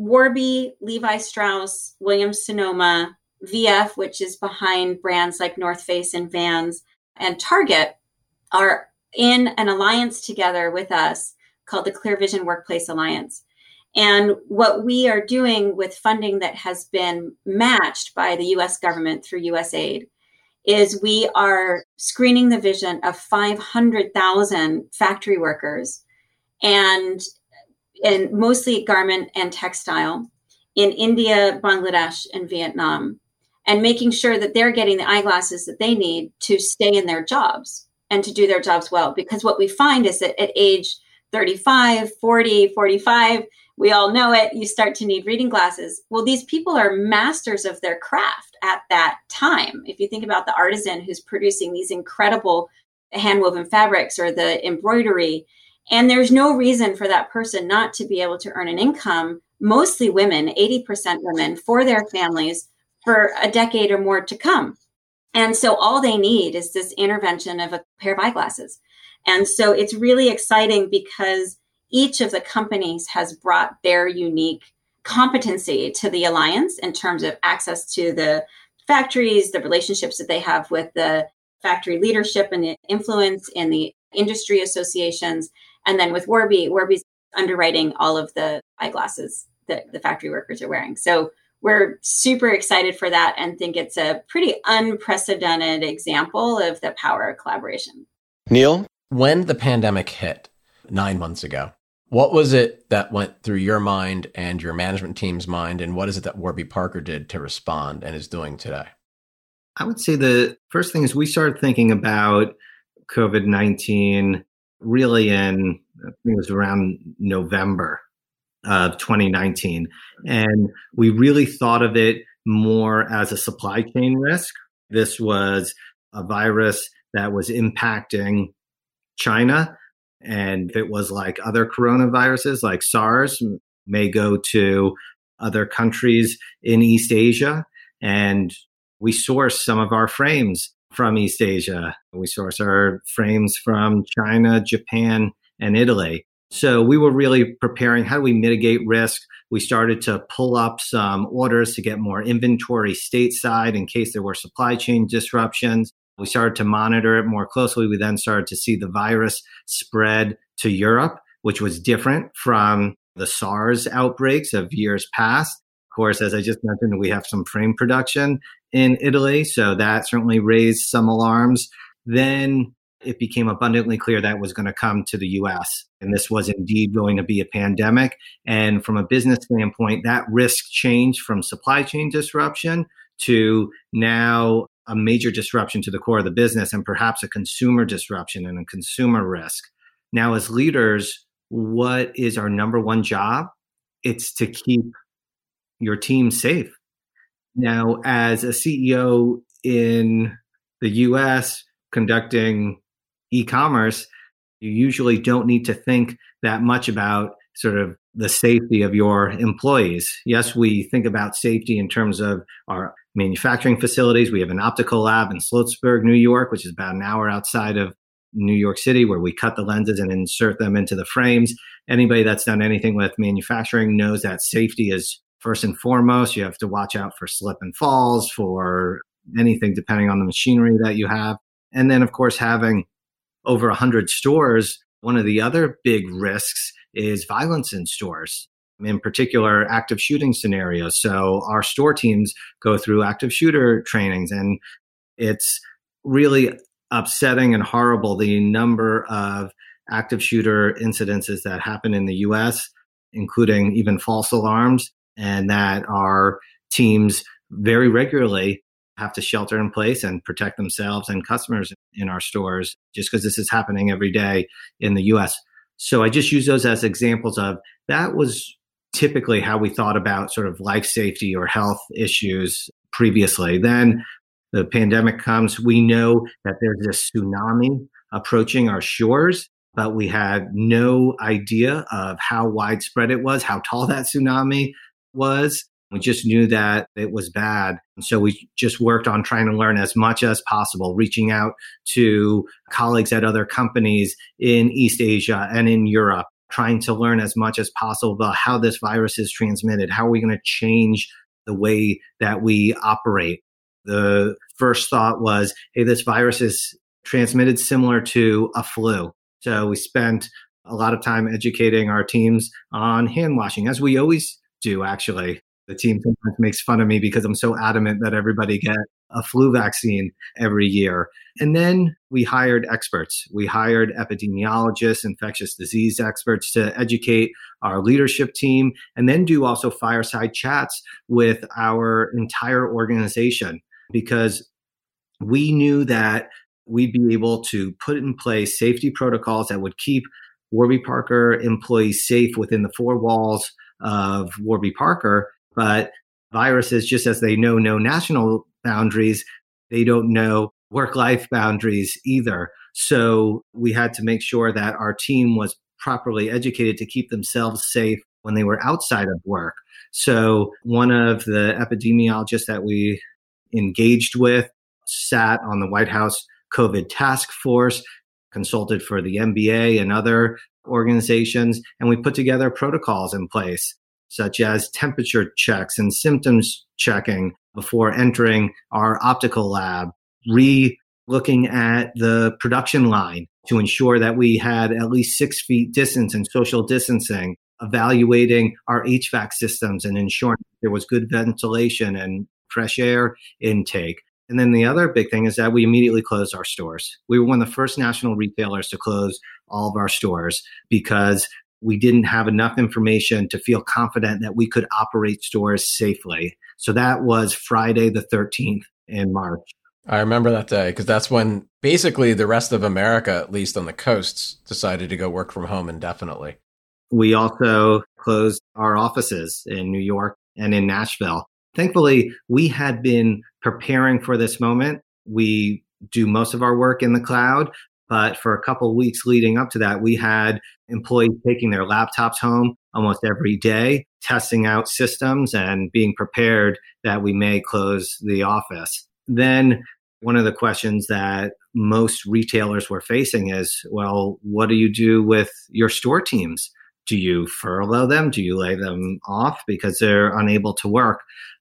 Warby, Levi Strauss, Williams Sonoma, VF, which is behind brands like North Face and Vans, and Target, are in an alliance together with us called the Clear Vision Workplace Alliance. And what we are doing with funding that has been matched by the US government through USAID is we are screening the vision of 500,000 factory workers and, and mostly garment and textile in India, Bangladesh, and Vietnam, and making sure that they're getting the eyeglasses that they need to stay in their jobs and to do their jobs well. Because what we find is that at age 35, 40, 45, we all know it, you start to need reading glasses. Well, these people are masters of their craft at that time. If you think about the artisan who's producing these incredible handwoven fabrics or the embroidery, and there's no reason for that person not to be able to earn an income, mostly women, 80% women, for their families for a decade or more to come. And so all they need is this intervention of a pair of eyeglasses. And so it's really exciting because each of the companies has brought their unique competency to the alliance in terms of access to the factories, the relationships that they have with the factory leadership and the influence in the industry associations. And then with Warby, Warby's underwriting all of the eyeglasses that the factory workers are wearing. So we're super excited for that and think it's a pretty unprecedented example of the power of collaboration. Neil, when the pandemic hit nine months ago, what was it that went through your mind and your management team's mind? And what is it that Warby Parker did to respond and is doing today? I would say the first thing is we started thinking about COVID 19 really in, it was around November of 2019. And we really thought of it more as a supply chain risk. This was a virus that was impacting China. And if it was like other coronaviruses, like SARS, may go to other countries in East Asia. And we source some of our frames from East Asia. We source our frames from China, Japan, and Italy. So we were really preparing how do we mitigate risk? We started to pull up some orders to get more inventory stateside in case there were supply chain disruptions. We started to monitor it more closely. We then started to see the virus spread to Europe, which was different from the SARS outbreaks of years past. Of course, as I just mentioned, we have some frame production in Italy, so that certainly raised some alarms. Then it became abundantly clear that was going to come to the US. And this was indeed going to be a pandemic. And from a business standpoint, that risk changed from supply chain disruption to now a major disruption to the core of the business and perhaps a consumer disruption and a consumer risk. Now, as leaders, what is our number one job? It's to keep your team safe. Now, as a CEO in the US conducting e commerce, you usually don't need to think that much about sort of the safety of your employees. Yes, we think about safety in terms of our manufacturing facilities. We have an optical lab in Sloatsburg, New York, which is about an hour outside of New York City, where we cut the lenses and insert them into the frames. Anybody that's done anything with manufacturing knows that safety is first and foremost. You have to watch out for slip and falls, for anything depending on the machinery that you have. And then, of course, having over 100 stores, one of the other big risks is violence in stores in particular active shooting scenarios. So our store teams go through active shooter trainings and it's really upsetting and horrible the number of active shooter incidences that happen in the US, including even false alarms, and that our teams very regularly have to shelter in place and protect themselves and customers in our stores just because this is happening every day in the US. So I just use those as examples of that was typically how we thought about sort of life safety or health issues previously. Then the pandemic comes. We know that there's this tsunami approaching our shores, but we had no idea of how widespread it was, how tall that tsunami was. We just knew that it was bad. And so we just worked on trying to learn as much as possible, reaching out to colleagues at other companies in East Asia and in Europe, trying to learn as much as possible about how this virus is transmitted. How are we going to change the way that we operate? The first thought was, hey, this virus is transmitted similar to a flu. So we spent a lot of time educating our teams on hand washing, as we always do, actually. The team sometimes makes fun of me because I'm so adamant that everybody get a flu vaccine every year. And then we hired experts. We hired epidemiologists, infectious disease experts to educate our leadership team and then do also fireside chats with our entire organization because we knew that we'd be able to put in place safety protocols that would keep Warby Parker employees safe within the four walls of Warby Parker but viruses, just as they know no national boundaries, they don't know work life boundaries either. So we had to make sure that our team was properly educated to keep themselves safe when they were outside of work. So one of the epidemiologists that we engaged with sat on the White House COVID task force, consulted for the NBA and other organizations, and we put together protocols in place such as temperature checks and symptoms checking before entering our optical lab, re looking at the production line to ensure that we had at least six feet distance and social distancing, evaluating our HVAC systems and ensuring there was good ventilation and fresh air intake. And then the other big thing is that we immediately closed our stores. We were one of the first national retailers to close all of our stores because we didn't have enough information to feel confident that we could operate stores safely. So that was Friday the 13th in March. I remember that day because that's when basically the rest of America, at least on the coasts, decided to go work from home indefinitely. We also closed our offices in New York and in Nashville. Thankfully, we had been preparing for this moment. We do most of our work in the cloud, but for a couple weeks leading up to that, we had employees taking their laptops home almost every day, testing out systems and being prepared that we may close the office. Then one of the questions that most retailers were facing is, well, what do you do with your store teams? Do you furlough them? Do you lay them off because they're unable to work?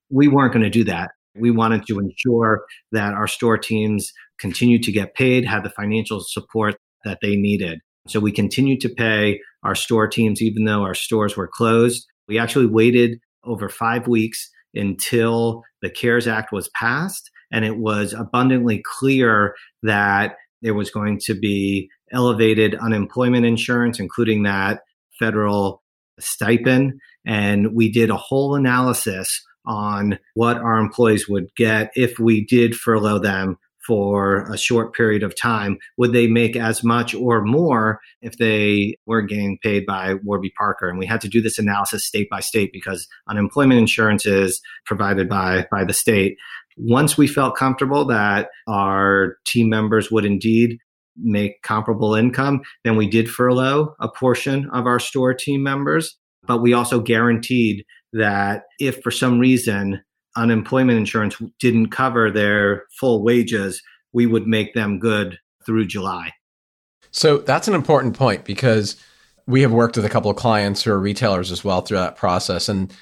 We weren't going to do that. We wanted to ensure that our store teams continued to get paid, had the financial support that they needed. So we continued to pay our store teams, even though our stores were closed. We actually waited over five weeks until the CARES Act was passed. And it was abundantly clear that there was going to be elevated unemployment insurance, including that federal stipend. And we did a whole analysis on what our employees would get if we did furlough them for a short period of time, would they make as much or more if they were getting paid by Warby Parker? And we had to do this analysis state by state because unemployment insurance is provided by, by the state. Once we felt comfortable that our team members would indeed make comparable income, then we did furlough a portion of our store team members. But we also guaranteed that if for some reason unemployment insurance didn't cover their full wages, we would make them good through July. So that's an important point because we have worked with a couple of clients who are retailers as well through that process. And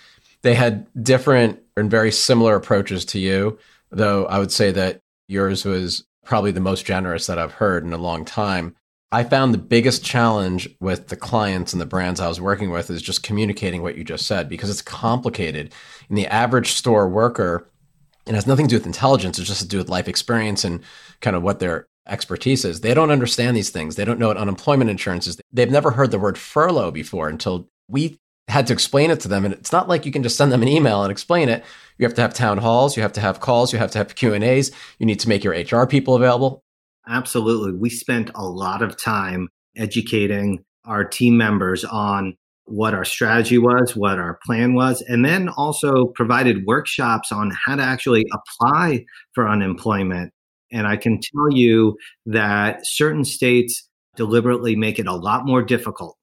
they had different and very similar approaches to you, though I would say that yours was probably the most generous that I've heard in a long time. I found the biggest challenge with the clients and the brands I was working with is just communicating what you just said because it's complicated. And the average store worker, it has nothing to do with intelligence, it's just to do with life experience and kind of what their expertise is. They don't understand these things. They don't know what unemployment insurance is. They've never heard the word furlough before until we had to explain it to them. And it's not like you can just send them an email and explain it. You have to have town halls, you have to have calls, you have to have Q and A's. You need to make your HR people available. Absolutely. We spent a lot of time educating our team members on what our strategy was, what our plan was, and then also provided workshops on how to actually apply for unemployment. And I can tell you that certain states deliberately make it a lot more difficult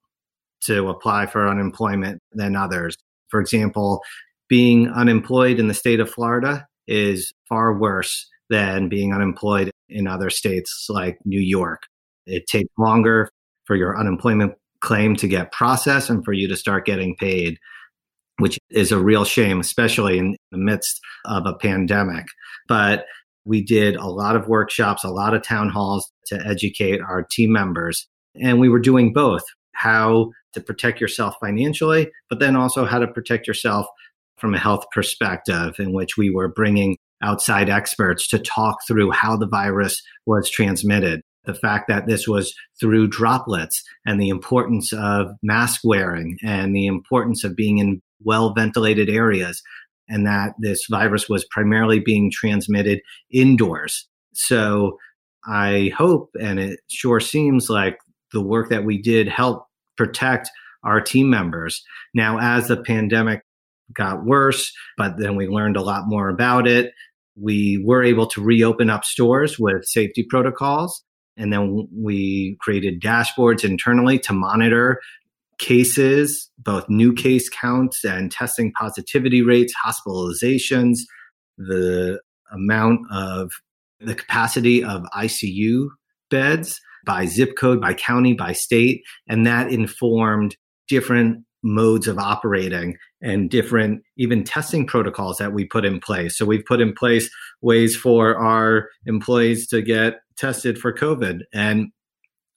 to apply for unemployment than others. For example, being unemployed in the state of Florida is far worse than being unemployed in other states like New York. It takes longer for your unemployment claim to get processed and for you to start getting paid, which is a real shame, especially in the midst of a pandemic. But we did a lot of workshops, a lot of town halls to educate our team members. And we were doing both how to protect yourself financially, but then also how to protect yourself from a health perspective, in which we were bringing outside experts to talk through how the virus was transmitted. The fact that this was through droplets and the importance of mask wearing and the importance of being in well ventilated areas and that this virus was primarily being transmitted indoors. So I hope, and it sure seems like the work that we did helped protect our team members. Now, as the pandemic got worse, but then we learned a lot more about it. We were able to reopen up stores with safety protocols. And then we created dashboards internally to monitor cases, both new case counts and testing positivity rates, hospitalizations, the amount of the capacity of ICU beds by zip code, by county, by state. And that informed different modes of operating and different even testing protocols that we put in place. So we've put in place ways for our employees to get tested for COVID. And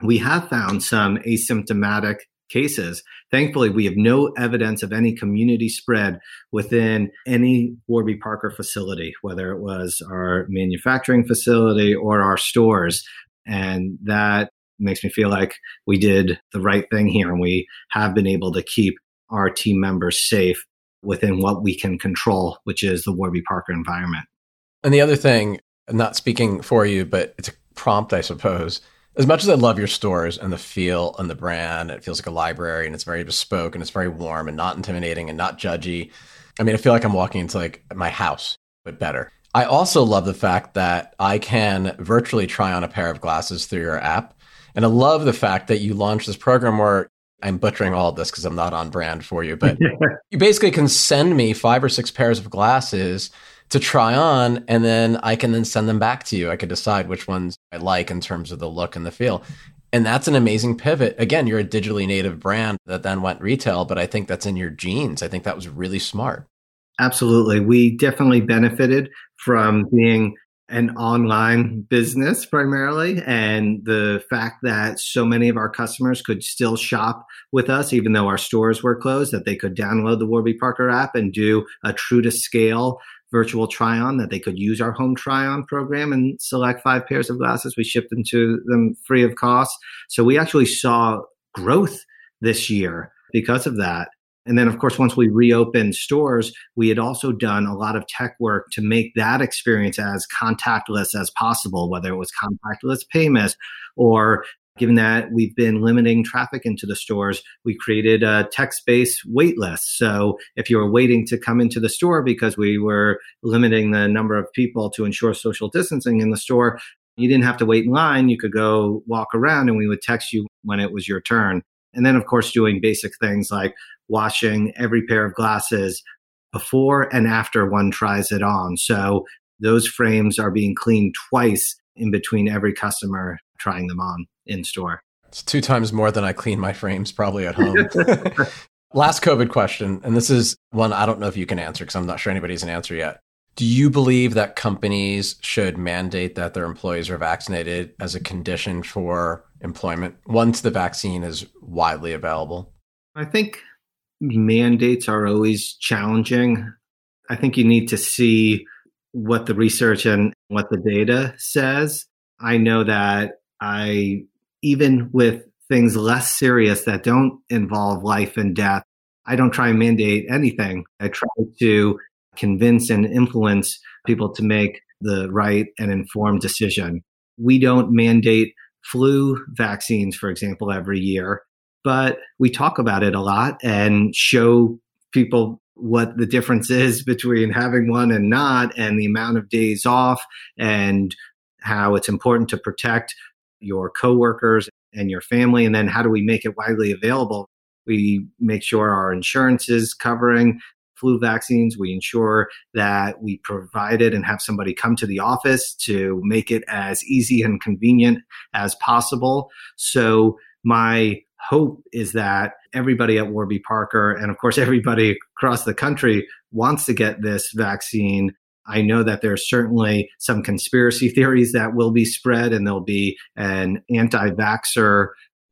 we have found some asymptomatic cases. Thankfully, we have no evidence of any community spread within any Warby Parker facility, whether it was our manufacturing facility or our stores. And that makes me feel like we did the right thing here and we have been able to keep our team members safe within what we can control, which is the Warby Parker environment. And the other thing, I'm not speaking for you, but it's a prompt, I suppose. As much as I love your stores and the feel and the brand, it feels like a library and it's very bespoke and it's very warm and not intimidating and not judgy. I mean, I feel like I'm walking into like my house, but better. I also love the fact that I can virtually try on a pair of glasses through your app. And I love the fact that you launched this program where I'm butchering all of this because I'm not on brand for you, but you basically can send me five or six pairs of glasses to try on, and then I can then send them back to you. I could decide which ones I like in terms of the look and the feel. And that's an amazing pivot. Again, you're a digitally native brand that then went retail, but I think that's in your genes. I think that was really smart. Absolutely. We definitely benefited from being an online business primarily and the fact that so many of our customers could still shop with us even though our stores were closed that they could download the warby parker app and do a true to scale virtual try on that they could use our home try on program and select five pairs of glasses. We shipped them to them free of cost. So we actually saw growth this year because of that and then, of course, once we reopened stores, we had also done a lot of tech work to make that experience as contactless as possible, whether it was contactless payments or given that we've been limiting traffic into the stores, we created a text based wait list. So if you were waiting to come into the store because we were limiting the number of people to ensure social distancing in the store, you didn't have to wait in line. You could go walk around and we would text you when it was your turn. And then, of course, doing basic things like washing every pair of glasses before and after one tries it on. So those frames are being cleaned twice in between every customer trying them on in store. It's two times more than I clean my frames probably at home. Last COVID question, and this is one I don't know if you can answer because I'm not sure anybody's an answer yet. Do you believe that companies should mandate that their employees are vaccinated as a condition for employment once the vaccine is widely available? I think mandates are always challenging. I think you need to see what the research and what the data says. I know that I, even with things less serious that don't involve life and death, I don't try and mandate anything. I try to convince and influence people to make the right and informed decision. We don't mandate flu vaccines, for example, every year but we talk about it a lot and show people what the difference is between having one and not, and the amount of days off, and how it's important to protect your coworkers and your family. And then how do we make it widely available? We make sure our insurance is covering flu vaccines. We ensure that we provide it and have somebody come to the office to make it as easy and convenient as possible. So my hope is that everybody at Warby Parker and of course everybody across the country wants to get this vaccine. I know that there's certainly some conspiracy theories that will be spread and there'll be an anti-vaxxer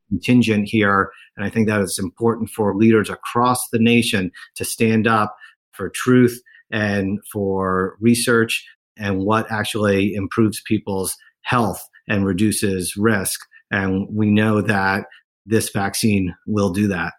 contingent here. And I think that it's important for leaders across the nation to stand up for truth and for research and what actually improves people's health and reduces risk. And we know that this vaccine will do that.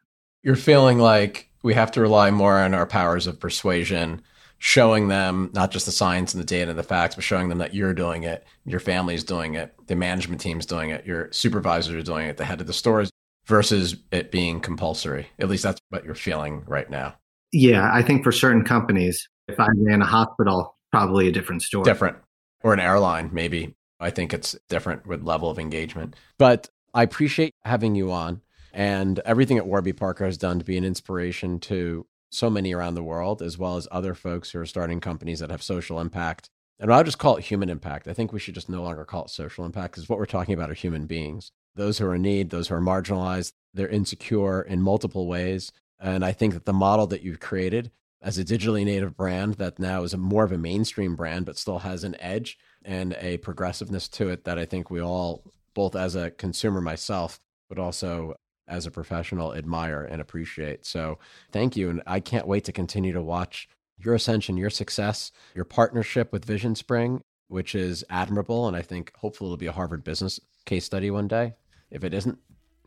You're feeling like we have to rely more on our powers of persuasion, showing them not just the science and the data and the facts, but showing them that you're doing it, your family's doing it, the management team's doing it, your supervisors are doing it, the head of the stores, versus it being compulsory. At least that's what you're feeling right now. Yeah, I think for certain companies, if I ran a hospital, probably a different story. Different. Or an airline, maybe. I think it's different with level of engagement. But I appreciate having you on and everything that Warby Parker has done to be an inspiration to so many around the world, as well as other folks who are starting companies that have social impact. And I'll just call it human impact. I think we should just no longer call it social impact because what we're talking about are human beings. Those who are in need, those who are marginalized, they're insecure in multiple ways. And I think that the model that you've created as a digitally native brand that now is more of a mainstream brand, but still has an edge and a progressiveness to it that I think we all, both as a consumer myself, but also as a professional, admire and appreciate. So thank you. And I can't wait to continue to watch your ascension, your success, your partnership with Vision Spring, which is admirable. And I think hopefully it'll be a Harvard business case study one day. If it isn't,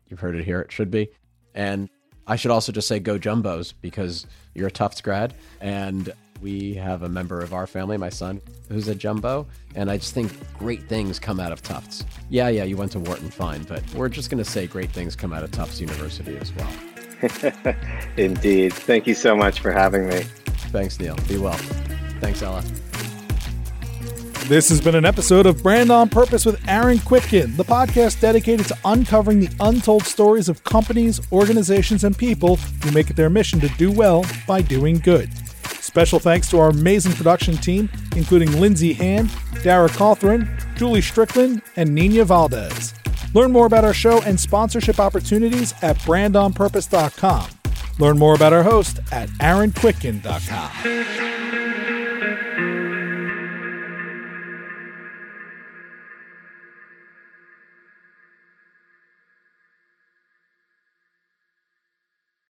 you've heard it here, it should be. And I should also just say go Jumbos because you're a Tufts grad and we have a member of our family, my son, who's a jumbo. And I just think great things come out of Tufts. Yeah, yeah, you went to Wharton, fine, but we're just going to say great things come out of Tufts University as well. Indeed. Thank you so much for having me. Thanks, Neil. Be well. Thanks, Ella. This has been an episode of Brand on Purpose with Aaron Kwittken, the podcast dedicated to uncovering the untold stories of companies, organizations, and people who make it their mission to do well by doing good. Special thanks to our amazing production team, including Lindsay Hand, Dara Cawthron, Julie Strickland, and Nina Valdez. Learn more about our show and sponsorship opportunities at brandonpurpose.com. Learn more about our host at aaronkwittken.com.